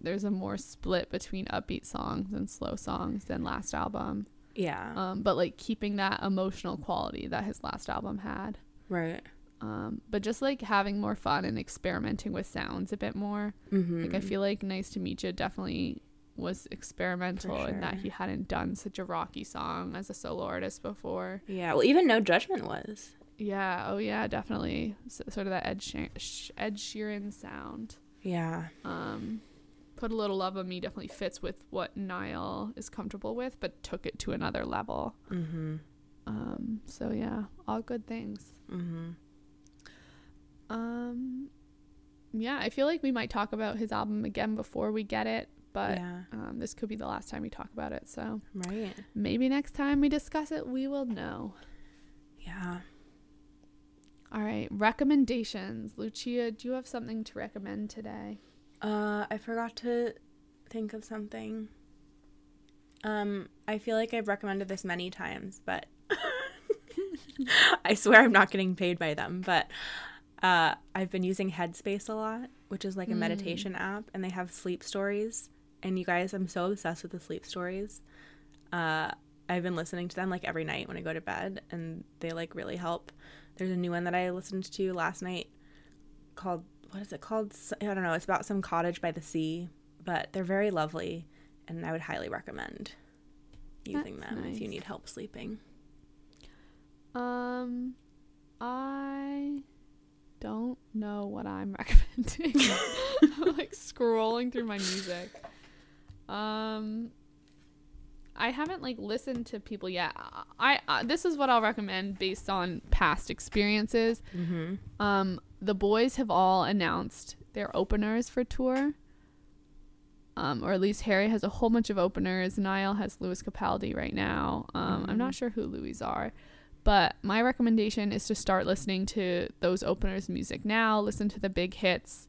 There's a more split between upbeat songs and slow songs than last album. Yeah. Um, but like keeping that emotional quality that his last album had. right. Um, but just like having more fun and experimenting with sounds a bit more. Mm-hmm. Like I feel like Nice to Meet You definitely was experimental in that he hadn't done such a rocky song as a solo artist before. Yeah. Well, even No Judgment was. Yeah, oh yeah, definitely. S sort of that Ed, Sheer- Ed Sheeran sound. Yeah. Um, Put a Little Love on Me definitely fits with what Niall is comfortable with, but took it to another level. Mm-hmm. Um, so yeah, all good things. Mm-hmm. Um, yeah, I feel like we might talk about his album again before we get it, but Yeah. um, this could be the last time we talk about it. So Right. maybe next time we discuss it, we will know. Yeah. All right, recommendations. Lucia, do you have something to recommend today? Uh, I forgot to think of something. Um, I feel like I've recommended this many times, but <laughs> I swear I'm not getting paid by them. But uh, I've been using Headspace a lot, which is like a meditation app, and they have sleep stories. And you guys, I'm so obsessed with the sleep stories. Uh, I've been listening to them like every night when I go to bed, and they like really help. There's a new one that I listened to last night called what is it called? I don't know. It's about some cottage by the sea, but they're very lovely, and I would highly recommend using That's them if you need help sleeping. Um, I don't know what I'm <laughs> recommending. I'm like scrolling through my music. Um, I haven't like listened to people yet. I, I this is what I'll recommend based on past experiences. Mm-hmm. Um, the boys have all announced their openers for tour. Um, or at least Harry has a whole bunch of openers. Niall has Lewis Capaldi right now. Um, I'm not sure who Louis are, but my recommendation is to start listening to those openers' music now. Listen to the big hits,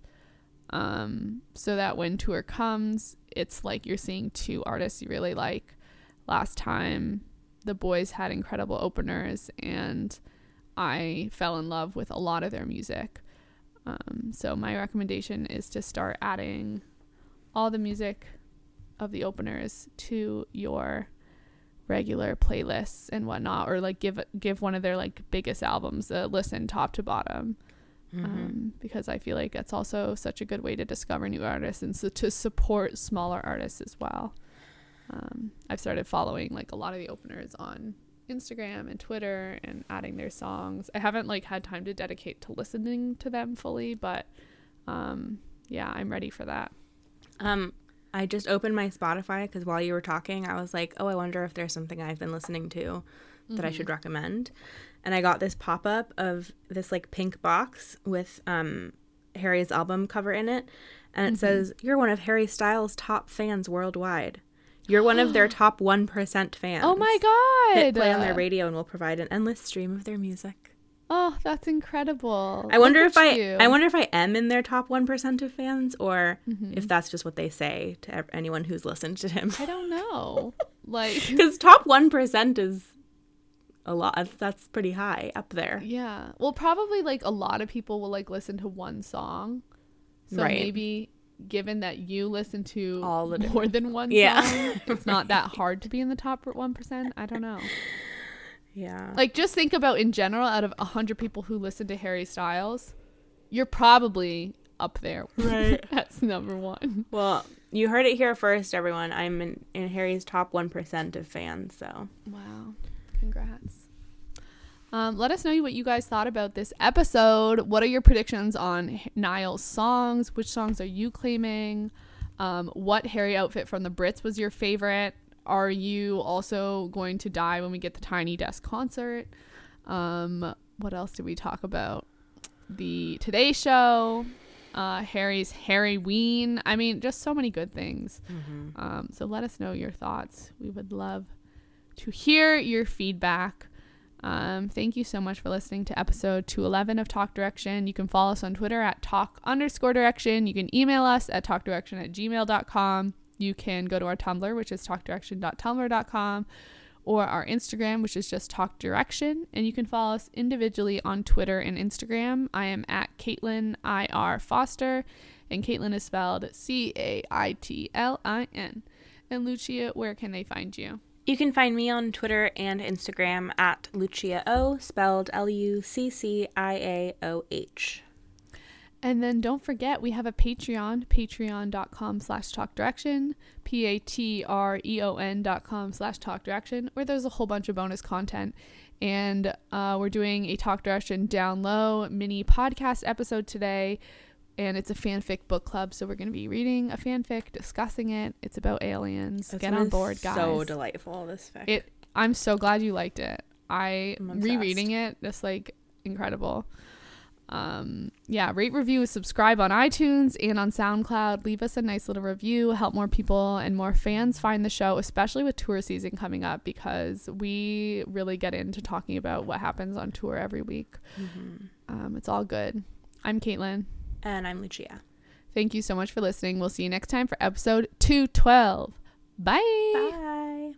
um, so that when tour comes, it's like you're seeing two artists you really like. Last time, the boys had incredible openers, and I fell in love with a lot of their music. Um, so my recommendation is to start adding all the music of the openers to your regular playlists and whatnot, or like give give one of their like biggest albums a listen top to bottom. Um, because I feel like that's also such a good way to discover new artists and so to support smaller artists as well. Um, I've started following like a lot of the openers on Instagram and Twitter and adding their songs. I haven't like had time to dedicate to listening to them fully, but um, yeah, I'm ready for that. Um, I just opened my Spotify because while you were talking, I was like, oh, I wonder if there's something I've been listening to that I should recommend. And I got this pop up of this like pink box with um, Harry's album cover in it. And it says, You're one of Harry Styles' top fans worldwide. You're one of their <gasps> top 1% fans. Oh my god! Hit play on their radio and we'll provide an endless stream of their music. Oh, that's incredible. I wonder Look if I you. I wonder if I am in their top 1% of fans or Mm-hmm. if that's just what they say to anyone who's listened to him. I don't know. <laughs> like, Because top 1% is a lot. That's pretty high up there. yeah. Well, probably like a lot of people will like listen to one song. So Right. maybe given that you listen to All the more than one <laughs> Yeah. song, <laughs> it's not that hard to be in the top 1%. I don't know. Yeah. Like just think about in general out of 100 people who listen to Harry Styles, you're probably up there. Right. <laughs> That's number 1. well, you heard it here first, everyone. I'm in, in Harry's top 1% of fans, so. Wow. Congrats. Um, let us know what you guys thought about this episode. What are your predictions on Niall's songs? Which songs are you claiming? Um, what Harry outfit from the Brits was your favorite? Are you also going to die when we get the Tiny Desk concert? Um, what else did we talk about? The Today Show, uh, Harry's Harryween. I mean, just so many good things. Um, so let us know your thoughts. We would love to hear your feedback. Um, thank you so much for listening to episode 211 of Talk Direction. You can follow us on Twitter at talk underscore direction. You can email us at talkdirection at gmail.com. You can go to our Tumblr, which is talkdirection.tumblr.com, or our Instagram, which is just Talk Direction. And you can follow us individually on Twitter and Instagram. I am at Caitlin IR Foster, and Caitlin is spelled C A I T L I N. And Lucia, where can they find you? You can find me on Twitter and Instagram at Lucia O, spelled L U C C I A O H. And then don't forget, we have a Patreon, patreon.com slash talk direction, P A T R E O N dot com slash talk direction, where there's a whole bunch of bonus content. And uh, we're doing a talk direction down low mini podcast episode today. And it's a fanfic book club. So we're going to be reading a fanfic, discussing it. It's about aliens. This Get on board, guys. So delightful. This fic. It. I'm so glad you liked it. I I'm rereading it. Just like incredible. Um, yeah, rate, review, subscribe on iTunes and on SoundCloud. Leave us a nice little review. Help more people and more fans find the show, especially with tour season coming up, because we really get into talking about what happens on tour every week. Um, it's all good. I'm Caitlin. And I'm Lucia. Thank you so much for listening. We'll see you next time for episode 212. Bye. Bye.